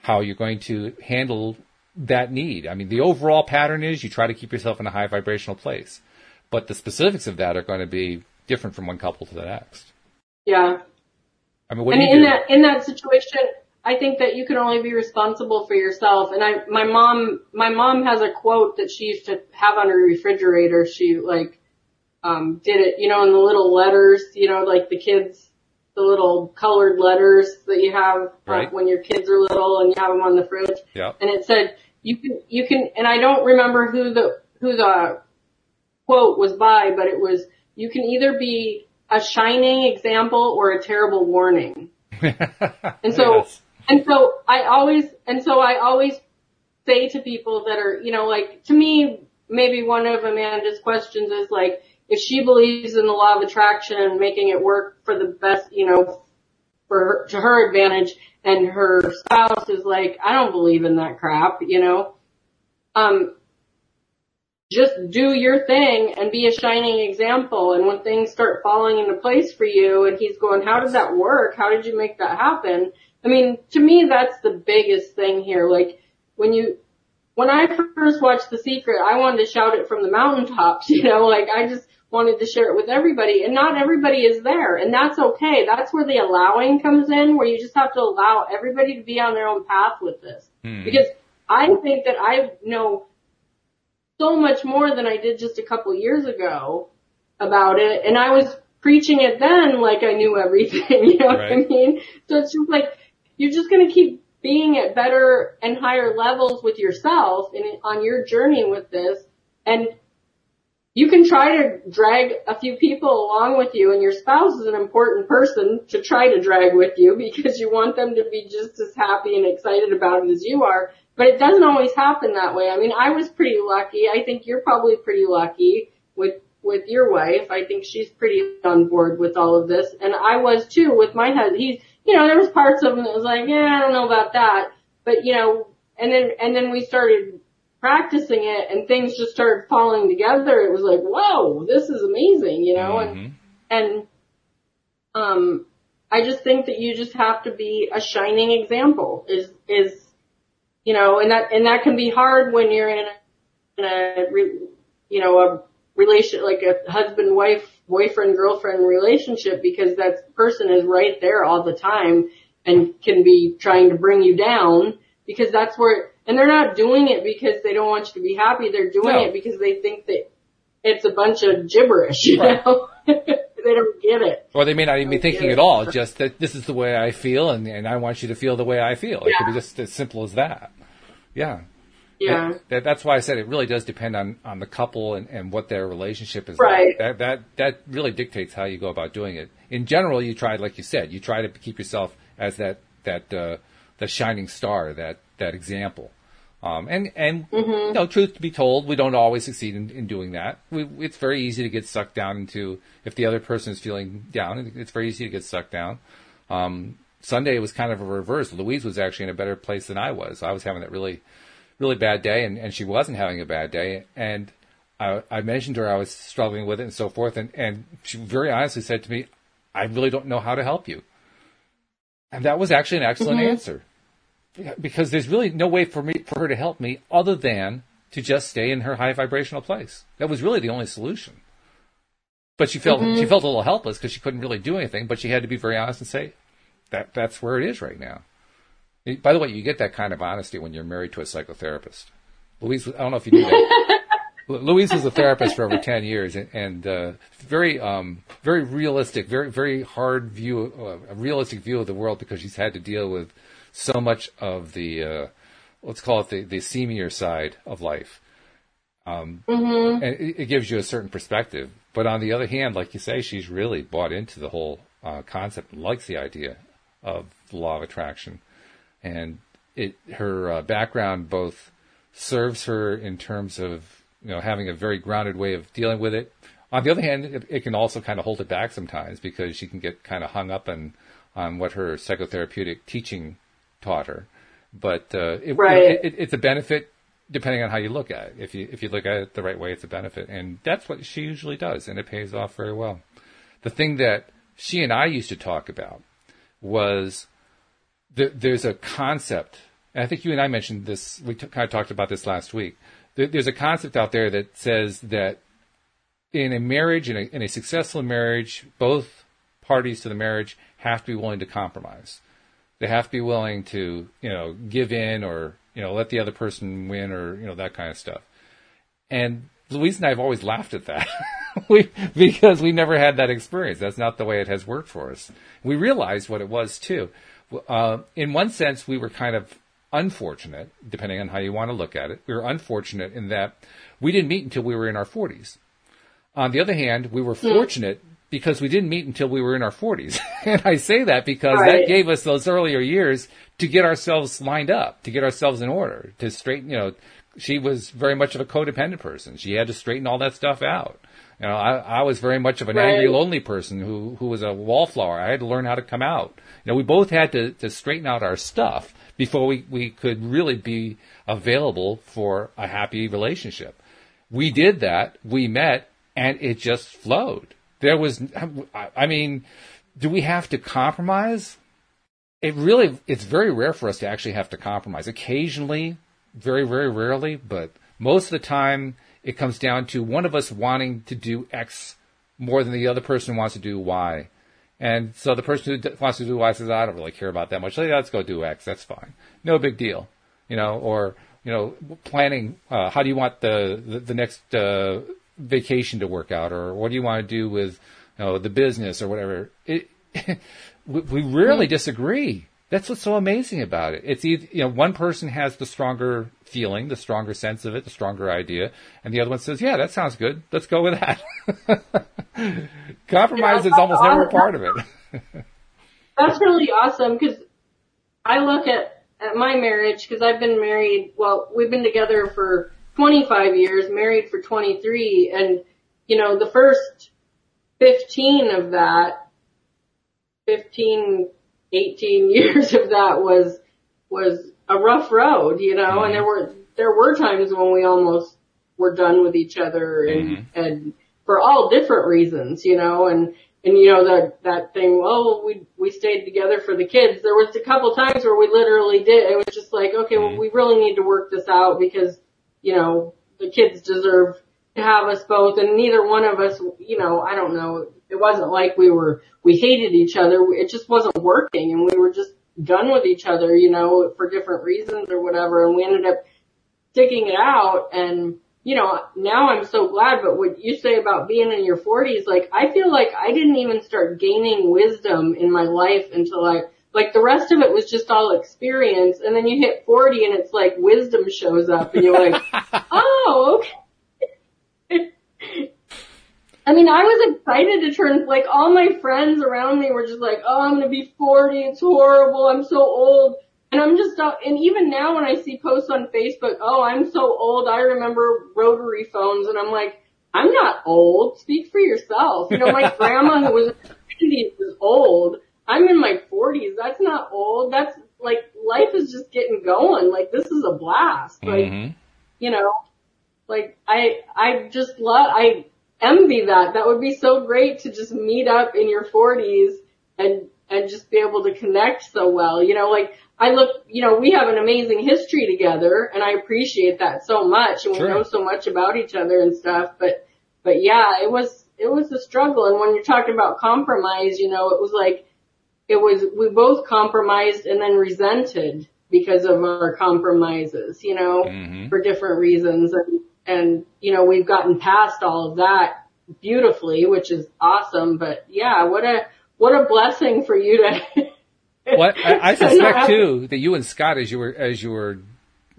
how you're going to handle that need. I mean, the overall pattern is you try to keep yourself in a high vibrational place, but the specifics of that are going to be different from one couple to the next. Yeah. I mean, what I mean, in that in that situation, I think that you can only be responsible for yourself. And I, my mom, my mom has a quote that she used to have on her refrigerator. She like um, did it, you know, in the little letters, you know, like the kids, the little colored letters that you have right. when your kids are little and you have them on the fridge. Yeah. And it said, you can, you can, and I don't remember who the, who the quote was by, but it was, you can either be a shining example or a terrible warning. and so, yes. and so I always, and so I always say to people that are, you know, like to me, maybe one of Amanda's questions is like, if she believes in the law of attraction and making it work for the best, you know, for to her advantage and her spouse is like, I don't believe in that crap, you know, um, just do your thing and be a shining example. And when things start falling into place for you and he's going, how did that work? How did you make that happen? I mean, to me, that's the biggest thing here. Like when you, when I first watched The Secret, I wanted to shout it from the mountaintops, you know, like I just, wanted to share it with everybody and not everybody is there and that's okay. That's where the allowing comes in where you just have to allow everybody to be on their own path with this. Hmm. Because I think that I know so much more than I did just a couple years ago about it and I was preaching it then like I knew everything, you know right. what I mean? So it's just like you're just going to keep being at better and higher levels with yourself and on your journey with this and you can try to drag a few people along with you and your spouse is an important person to try to drag with you because you want them to be just as happy and excited about it as you are. But it doesn't always happen that way. I mean, I was pretty lucky. I think you're probably pretty lucky with, with your wife. I think she's pretty on board with all of this. And I was too with my husband. He's, you know, there was parts of him that was like, yeah, I don't know about that. But you know, and then, and then we started practicing it and things just started falling together. It was like, whoa, this is amazing, you know, mm-hmm. and, and, um, I just think that you just have to be a shining example is, is, you know, and that, and that can be hard when you're in a, in a, you know, a relation, like a husband, wife, boyfriend, girlfriend relationship because that person is right there all the time and can be trying to bring you down because that's where and they're not doing it because they don't want you to be happy. They're doing no. it because they think that it's a bunch of gibberish, you right. know? they don't get it. Or they may not even be thinking at all, just that this is the way I feel and, and I want you to feel the way I feel. Yeah. It could be just as simple as that. Yeah. Yeah. That, that, that's why I said it really does depend on, on the couple and, and what their relationship is right. like. That, that, that really dictates how you go about doing it. In general, you try, like you said, you try to keep yourself as that, that, uh, the shining star, that, that example. Um, and and mm-hmm. you know, truth to be told, we don't always succeed in, in doing that. We, it's very easy to get sucked down into if the other person is feeling down. It's very easy to get sucked down. Um, Sunday was kind of a reverse. Louise was actually in a better place than I was. I was having that really really bad day, and, and she wasn't having a bad day, and I, I mentioned to her I was struggling with it and so forth, and, and she very honestly said to me, I really don't know how to help you. And that was actually an excellent mm-hmm. answer. Because there's really no way for me for her to help me other than to just stay in her high vibrational place. That was really the only solution. But she felt mm-hmm. she felt a little helpless because she couldn't really do anything. But she had to be very honest and say that that's where it is right now. By the way, you get that kind of honesty when you're married to a psychotherapist. Louise, I don't know if you knew that. Louise was a therapist for over ten years, and, and uh, very, um, very realistic, very, very hard view, uh, a realistic view of the world because she's had to deal with so much of the, uh, let's call it the, the seamier side of life. Um, mm-hmm. and it, it, gives you a certain perspective. But on the other hand, like you say, she's really bought into the whole uh, concept and likes the idea of the law of attraction, and it her uh, background both serves her in terms of you know, having a very grounded way of dealing with it. On the other hand, it, it can also kind of hold it back sometimes because she can get kind of hung up on, on what her psychotherapeutic teaching taught her. But uh, it, right. it, it, it's a benefit depending on how you look at it. If you if you look at it the right way, it's a benefit, and that's what she usually does, and it pays off very well. The thing that she and I used to talk about was there's a concept, and I think you and I mentioned this. We t- kind of talked about this last week there's a concept out there that says that in a marriage, in a, in a successful marriage, both parties to the marriage have to be willing to compromise. They have to be willing to, you know, give in or, you know, let the other person win or, you know, that kind of stuff. And Louise and I have always laughed at that. we, because we never had that experience. That's not the way it has worked for us. We realized what it was too. Uh, in one sense, we were kind of unfortunate, depending on how you want to look at it. We were unfortunate in that we didn't meet until we were in our 40s. On the other hand, we were hmm. fortunate because we didn't meet until we were in our 40s. and I say that because right. that gave us those earlier years to get ourselves lined up, to get ourselves in order, to straighten, you know, she was very much of a codependent person. She had to straighten all that stuff out. You know, I, I was very much of an right. angry, lonely person who, who was a wallflower. I had to learn how to come out. You know, we both had to, to straighten out our stuff before we, we could really be available for a happy relationship. We did that. We met and it just flowed. There was, I mean, do we have to compromise? It really, it's very rare for us to actually have to compromise. Occasionally, very, very rarely, but most of the time it comes down to one of us wanting to do X more than the other person wants to do Y. And so the person who wants to do Y says, I don't really care about that much. Yeah, let's go do X. That's fine. No big deal. You know, or, you know, planning, uh, how do you want the, the, the next, uh, vacation to work out or what do you want to do with, you know, the business or whatever. It, we, we rarely disagree. That's what's so amazing about it. It's either, you know, one person has the stronger feeling, the stronger sense of it, the stronger idea, and the other one says, "Yeah, that sounds good. Let's go with that." Compromise is almost awesome. never a part of it. that's really awesome because I look at at my marriage because I've been married. Well, we've been together for 25 years, married for 23, and you know, the first 15 of that, 15 18 years of that was, was a rough road, you know, mm-hmm. and there were, there were times when we almost were done with each other and, mm-hmm. and for all different reasons, you know, and, and you know, that, that thing, well, we, we stayed together for the kids. There was a couple times where we literally did. It was just like, okay, mm-hmm. well, we really need to work this out because, you know, the kids deserve to have us both and neither one of us, you know, I don't know, it wasn't like we were, we hated each other. It just wasn't working and we were just done with each other, you know, for different reasons or whatever. And we ended up sticking it out and, you know, now I'm so glad, but what you say about being in your forties, like I feel like I didn't even start gaining wisdom in my life until I, like the rest of it was just all experience and then you hit 40 and it's like wisdom shows up and you're like, oh, okay I mean, I was excited to turn, like all my friends around me were just like, oh, I'm gonna be 40, it's horrible, I'm so old. And I'm just, uh, and even now when I see posts on Facebook, oh, I'm so old, I remember rotary phones, and I'm like, I'm not old, speak for yourself. You know, my grandma who was in her 90s is old. I'm in my 40s, that's not old, that's like life is just getting going. Like this is a blast. Like, hmm you know, like I, I just love, I envy that. That would be so great to just meet up in your forties and, and just be able to connect so well. You know, like I look, you know, we have an amazing history together and I appreciate that so much and Sure. we know so much about each other and stuff, but, but yeah, it was, it was a struggle. And when you're talking about compromise, you know, it was like, it was, we both compromised and then resented because of our compromises, you know, hmm for different reasons. And, and, you know, we've gotten past all of that beautifully, which is awesome. But yeah, what a, what a blessing for you to. Well, I, I suspect too that you and Scott, as you were as you were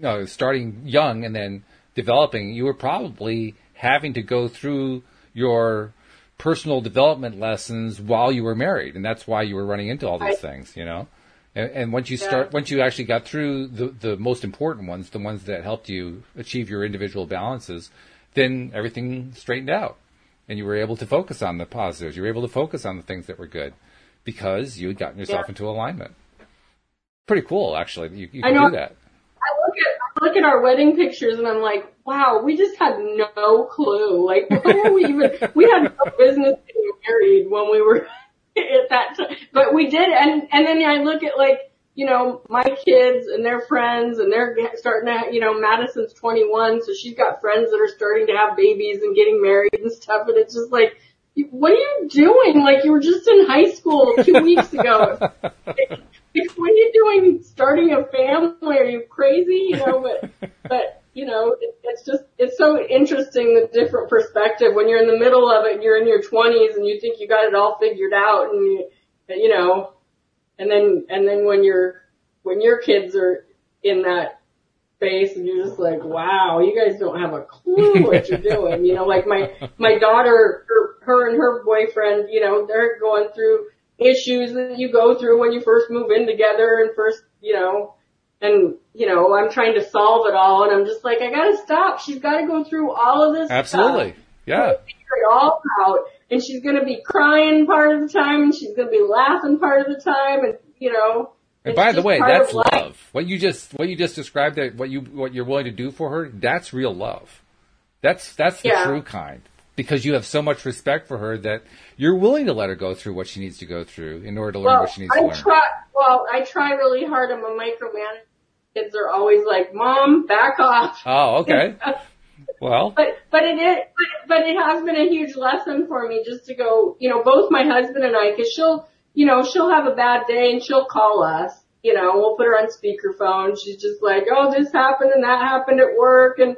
uh, starting young and then developing, you were probably having to go through your personal development lessons while you were married, and that's why you were running into all these things, you know. And, and once you Yeah. start, once you actually got through the the most important ones, the ones that helped you achieve your individual balances, then everything straightened out, and you were able to focus on the positives. You were able to focus on the things that were good because you had gotten yourself Yeah. into alignment. Pretty cool, actually. You, you can do that. Look at I look at our wedding pictures and I'm like, wow, we just had no clue. Like, why are we even? We had no business getting married when we were at that time, but we did. And and then I look at like, you know, my kids and their friends, and they're starting to, you know, Madison's 21, so she's got friends that are starting to have babies and getting married and stuff, and it's just like. What are you doing? Like you were just in high school two weeks ago. What are you doing starting a family? Are you crazy? You know, but, but, you know, it, it's just, it's so interesting the different perspective when you're in the middle of it and you're in your twenties and you think you got it all figured out and you, you know, and then, and then when you're, when your kids are in that space and you're just like, wow, you guys don't have a clue what you're doing. You know, like my, my daughter, her, her and her boyfriend, you know, they're going through issues that you go through when you first move in together and first, you know, and, you know, I'm trying to solve it all and I'm just like, I gotta stop. She's gotta go through all of this Absolutely. stuff. Yeah. Figure it all out. And she's gonna be crying part of the time and she's gonna be laughing part of the time and, you know. And by the way, that's life. love. What you just what you just described that what you what you're willing to do for her, that's real love. That's that's the Yeah. true kind. Because you have so much respect for her that you're willing to let her go through what she needs to go through in order to learn Well, what she needs I to learn. try. Well, I try really hard. I'm a micromanager. Kids are always like, "Mom, back off." oh, okay. Well, But but it is but, but it has been a huge lesson for me just to go. You know, both my husband and I, because she'll you know she'll have a bad day and she'll call us. You know, we'll put her on speakerphone. She's just like, "Oh, this happened and that happened at work," and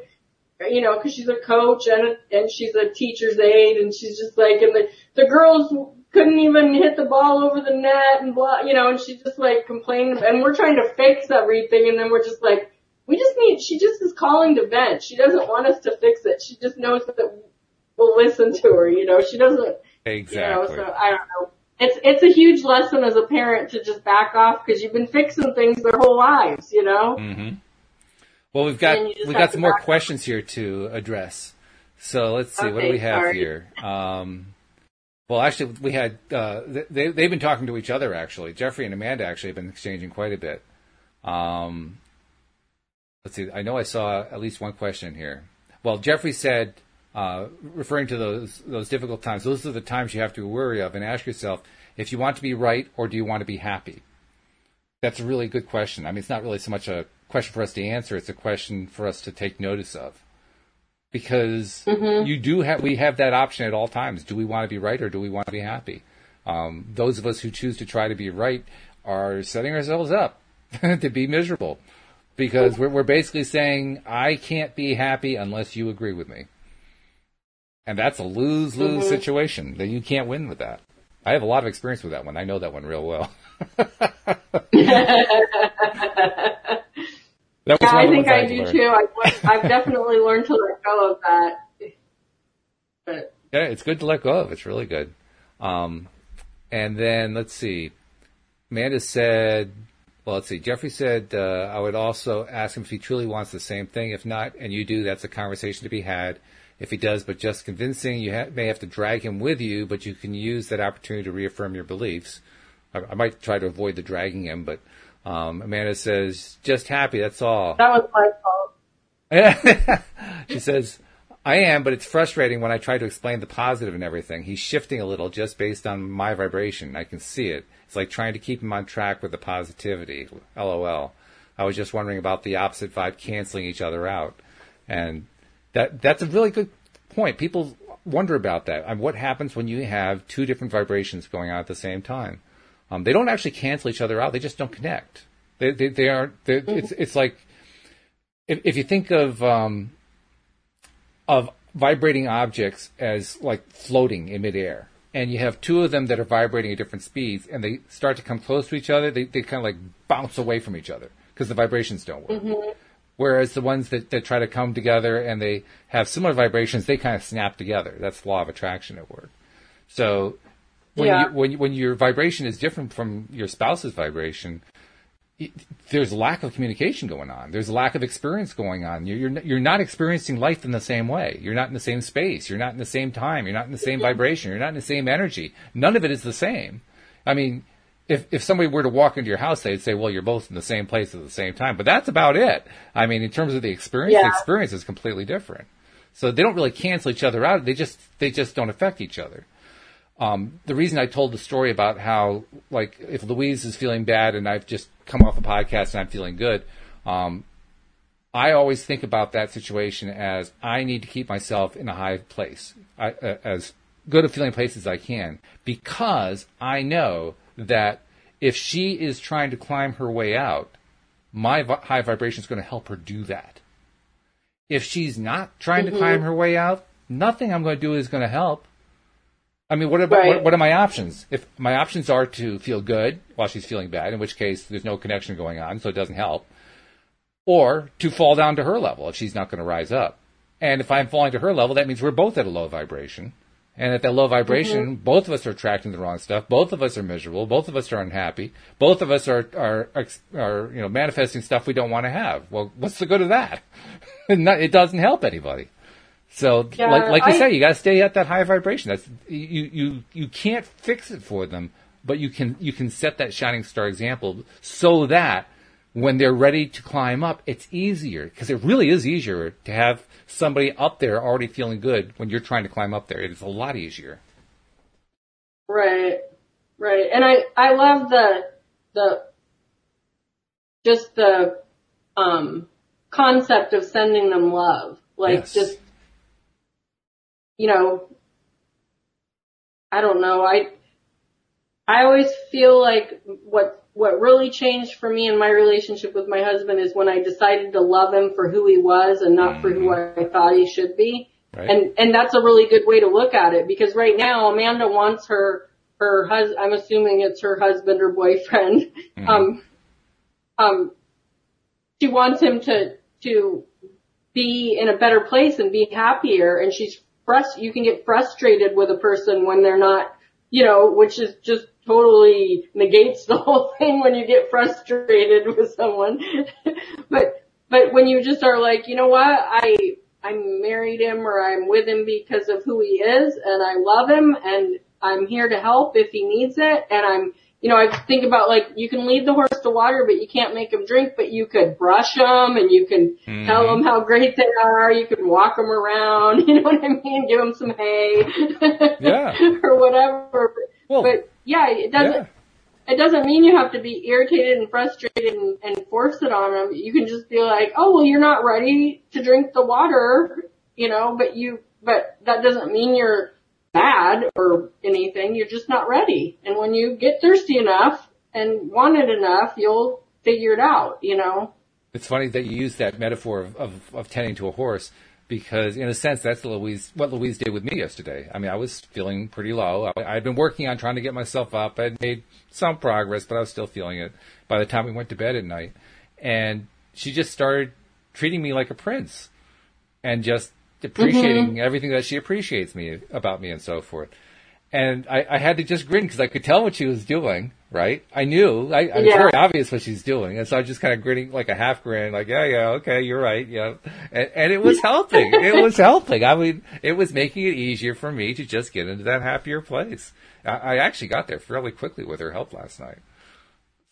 you know, because she's a coach and a, and she's a teacher's aide, and she's just like, and the the girls couldn't even hit the ball over the net and blah, you know, and she just like complained, and we're trying to fix everything, and then we're just like, we just need, she just is calling to vent. She doesn't want us to fix it. She just knows that we'll listen to her, you know, she doesn't, exactly. you know, so I don't know. It's, it's a huge lesson as a parent to just back off because you've been fixing things their whole lives, you know? hmm Well, we've got And you just we've got some more questions here to address. So let's see, what do we have sorry. here? Um, well, actually, we had uh, they they've been talking to each other. Actually, Jeffrey and Amanda actually have been exchanging quite a bit. Um, let's see. I know I saw at least one question here. Well, Jeffrey said, uh, referring to those those difficult times, those are the times you have to worry of and ask yourself if you want to be right or do you want to be happy. That's a really good question. I mean, it's not really so much a question for us to answer; it's a question for us to take notice of. Because you do have, we have that option at all times. Do we want to be right or do we want to be happy? Um, those of us who choose to try to be right are setting ourselves up to be miserable because we're, we're basically saying, I can't be happy unless you agree with me. And that's a lose lose situation that you can't win with that. I have a lot of experience with that one. I know that one real well. That Yeah, I think ones I do learn. too. I've, I've definitely learned to let go of that. But Yeah, it's good to let go of. It's really good. Um, and then let's see. Amanda said, well, let's see. Jeffrey said, uh, I would also ask him if he truly wants the same thing. If not, and you do, that's a conversation to be had. If he does, but just convincing, you ha- may have to drag him with you, but you can use that opportunity to reaffirm your beliefs. I, I might try to avoid the dragging him, but Um, Amanda says, just happy, that's all. That was my fault. she says, I am, but it's frustrating when I try to explain the positive and everything. He's shifting a little just based on my vibration. I can see it. It's like trying to keep him on track with the positivity. LOL. I was just wondering about the opposite vibe canceling each other out. And that that's a really good point. People wonder about that. And what happens when you have two different vibrations going on at the same time? Um, they don't actually cancel each other out. They just don't connect. They they, they are. Mm-hmm. It's it's like if if you think of um, of vibrating objects as like floating in midair, and you have two of them that are vibrating at different speeds, and they start to come close to each other, they they kind of like bounce away from each other because the vibrations don't work. Mm-hmm. Whereas the ones that, that try to come together and they have similar vibrations, they kind of snap together. That's law of attraction at work. So when yeah. you, when when your vibration is different from your spouse's vibration, it, there's lack of communication going on. There's a lack of experience going on. You're, you're you're not experiencing life in the same way. You're not in the same space. You're not in the same time. You're not in the same mm-hmm. vibration. You're not in the same energy. None of it is the same. I mean, if if somebody were to walk into your house, they'd say, "Well, you're both in the same place at the same time." But that's about it. I mean, in terms of the experience, yeah. the experience is completely different. So they don't really cancel each other out. They just they just don't affect each other. Um, the reason I told the story about how, like, if Louise is feeling bad and I've just come off a podcast and I'm feeling good, um, I always think about that situation as I need to keep myself in a high place, I, uh, as good a feeling place as I can, because I know that if she is trying to climb her way out, my vi- high vibration is going to help her do that. If she's not trying mm-hmm. to climb her way out, nothing I'm going to do is going to help. I mean, what, about, right. what, what are my options? If my options are to feel good while she's feeling bad, in which case there's no connection going on, so it doesn't help, or to fall down to her level if she's not going to rise up. And if I'm falling to her level, that means we're both at a low vibration. And at that low vibration, mm-hmm. both of us are attracting the wrong stuff. Both of us are miserable. Both of us are unhappy. Both of us are are are you know manifesting stuff we don't want to have. Well, what's the good of that? it doesn't help anybody. So, yeah, like like you say, you got to stay at that high vibration. That's you you you can't fix it for them, but you can you can set that shining star example so that when they're ready to climb up, it's easier because it really is easier to have somebody up there already feeling good when you're trying to climb up there. It is a lot easier. Right, right, and I I love the the just the um concept of sending them love, like yes. just you know, I don't know, I I always feel like what what really changed for me in my relationship with my husband is when I decided to love him for who he was and not mm-hmm. for who mm-hmm. I thought he should be. Right. And and that's a really good way to look at it because right now Amanda wants her her hus I'm assuming it's her husband or boyfriend. Mm-hmm. Um um she wants him to to be in a better place and be happier and she's frust you can get frustrated with a person when they're not you know, which is just totally negates the whole thing when you get frustrated with someone. but, but when you just are like, you know what, I, I married him or I'm with him because of who he is and I love him and I'm here to help if he needs it and I'm, you know, I think about like you can lead the horse to water, but you can't make him drink. But you could brush them, and you can mm-hmm. tell them how great they are. You can walk them around. You know what I mean? Give them some hay, yeah, or whatever. Well, but yeah, it doesn't. Yeah. It doesn't mean you have to be irritated and frustrated and, and force it on them. You can just be like, oh, well, you're not ready to drink the water, you know, but you, but that doesn't mean you're bad or anything. You're just not ready. And when you get thirsty enough and want it enough, you'll figure it out, you know? It's funny that you use that metaphor of, of, of tending to a horse because in a sense that's Louise what Louise did with me yesterday. I mean, I was feeling pretty low. I, had been working on trying to get myself up. I'd made some progress, but I was still feeling it by the time we went to bed at night. And she just started treating me like a prince and just appreciating mm-hmm. everything that she appreciates me about me and so forth. And I, I had to just grin because I could tell what she was doing, right? I knew, I, yeah. it's very obvious what she's doing. And so I was just kind of grinning like a half grin, like, yeah, yeah, okay, you're right, yeah. And, and it was helping. it was helping. I mean, it was making it easier for me to just get into that happier place. I, I actually got there fairly quickly with her help last night.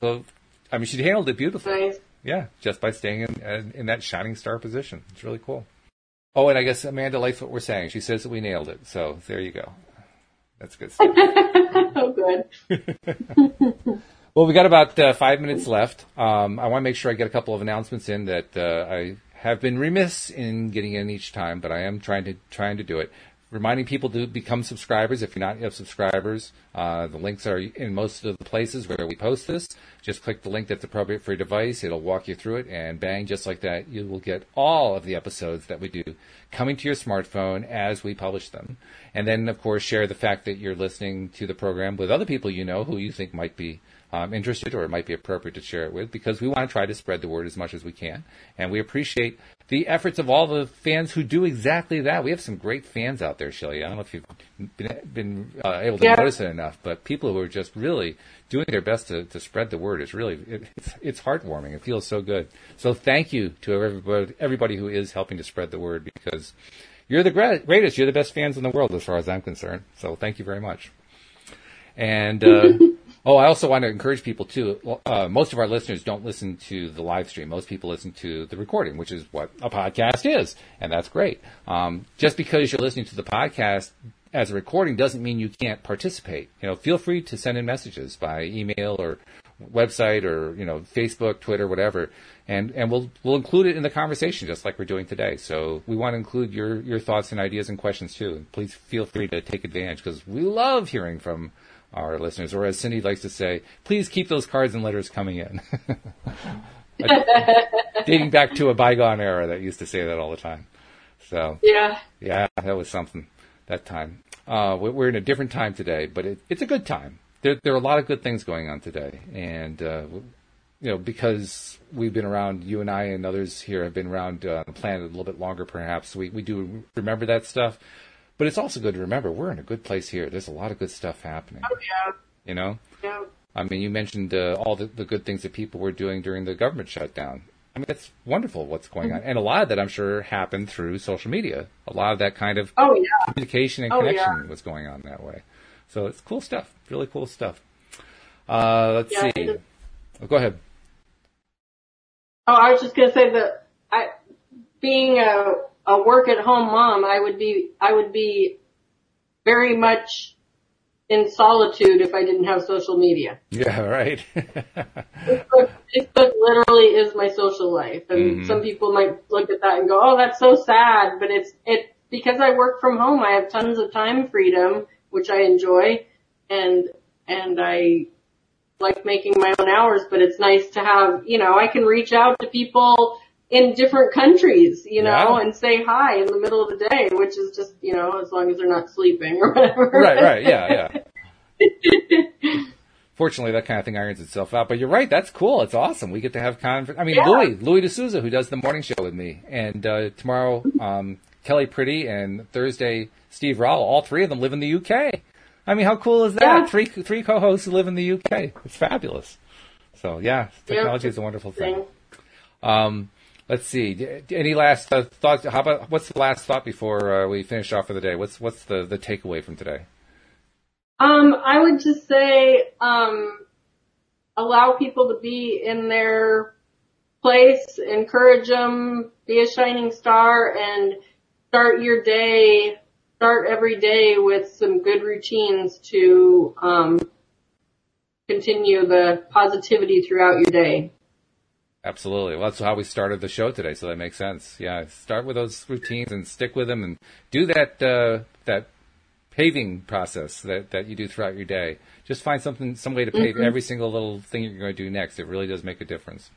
So I mean, she handled it beautifully. Nice. Yeah, just by staying in, in that shining star position. It's really cool. Oh, and I guess Amanda likes what we're saying. She says that we nailed it. So there you go. That's good stuff. oh, good. well, we got about uh, five minutes left. Um, I want to make sure I get a couple of announcements in that uh, I have been remiss in getting in each time, but I am trying to trying to do it reminding people to become subscribers if you're not yet subscribers. Uh, the links are in most of the places where we post this. Just click the link that's appropriate for your device. It'll walk you through it, and bang, just like that, you will get all of the episodes that we do coming to your smartphone as we publish them. And then, of course, share the fact that you're listening to the program with other people you know who you think might be um, interested or it might be appropriate to share it with because we want to try to spread the word as much as we can. And we appreciate the efforts of all the fans who do exactly that. We have some great fans out there, Shelly. I don't know if you've been, been uh, able to yeah. notice it enough, but people who are just really doing their best to, to spread the word is really, it, it's, it's heartwarming. It feels so good. So thank you to everybody, everybody who is helping to spread the word because you're the greatest. You're the best fans in the world as far as I'm concerned. So thank you very much. And, uh, Oh, I also want to encourage people too. Uh, most of our listeners don't listen to the live stream. Most people listen to the recording, which is what a podcast is, and that's great. Um, just because you're listening to the podcast as a recording doesn't mean you can't participate. You know, feel free to send in messages by email or website or you know Facebook, Twitter, whatever, and and we'll we'll include it in the conversation just like we're doing today. So we want to include your your thoughts and ideas and questions too. Please feel free to take advantage because we love hearing from our listeners, or as Cindy likes to say, please keep those cards and letters coming in. Dating back to a bygone era that used to say that all the time. So yeah, yeah, that was something that time. Uh, we're in a different time today, but it, it's a good time. There, there are a lot of good things going on today, and uh, you know because we've been around, you and I and others here have been around uh, the planet a little bit longer, perhaps. We we do remember that stuff. But it's also good to remember we're in a good place here. There's a lot of good stuff happening. Oh yeah. You know. Yeah. I mean, you mentioned uh, all the, the, good things that people were doing during the government shutdown. I mean, it's wonderful what's going mm-hmm. on, and a lot of that I'm sure happened through social media. A lot of that kind of oh, yeah. communication and oh, connection yeah. was going on that way. So it's cool stuff. Really cool stuff. Uh, let's yeah, see. Oh, go ahead. Oh, I was just gonna say that I, being a a work at home mom, I would be, I would be very much in solitude if I didn't have social media. Yeah, right. Facebook, Facebook, literally is my social life. And mm-hmm. some people might look at that and go, oh, that's so sad. But it's, it, because I work from home, I have tons of time freedom, which I enjoy. And, and I like making my own hours, but it's nice to have, you know, I can reach out to people in different countries, you know, yeah. and say hi in the middle of the day, which is just, you know, as long as they're not sleeping or whatever. Right, right, yeah, yeah. Fortunately, that kind of thing irons itself out. But you're right, that's cool. It's awesome. We get to have conference. I mean, yeah. Louis, Louis D'Souza, who does the morning show with me, and uh, tomorrow, um, Kelly Pretty, and Thursday, Steve Rowell. All three of them live in the UK. I mean, how cool is that? Yeah. Three three co-hosts who live in the UK. It's fabulous. So yeah, technology is a wonderful thing. Um, Let's see. Any last uh, thoughts? How about what's the last thought before uh, we finish off for the day? What's what's the the takeaway from today? Um, I would just say um, allow people to be in their place, encourage them, be a shining star, and start your day. Start every day with some good routines to um, continue the positivity throughout your day. Absolutely. Well, that's how we started the show today, so that makes sense. Yeah, start with those routines and stick with them, and do that uh, that paving process that that you do throughout your day. Just find something, some way to pave mm-hmm. every single little thing you're going to do next. It really does make a difference.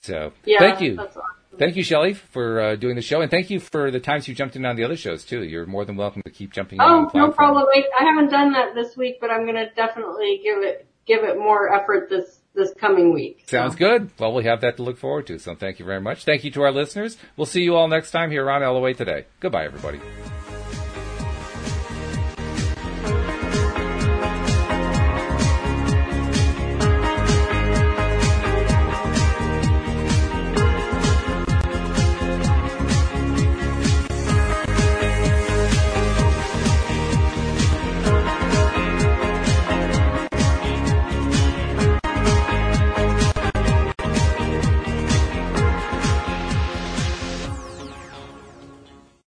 So, yeah, thank you. Awesome. Thank you, Shelly, for uh, doing the show, and thank you for the times you jumped in on the other shows too. You're more than welcome to keep jumping in. Oh, no problem. I haven't done that this week, but I'm going to definitely give it give it more effort this this coming week. Sounds so. good. Well, we have that to look forward to. So thank you very much. Thank you to our listeners. We'll see you all next time here on LOA Today. Goodbye, everybody.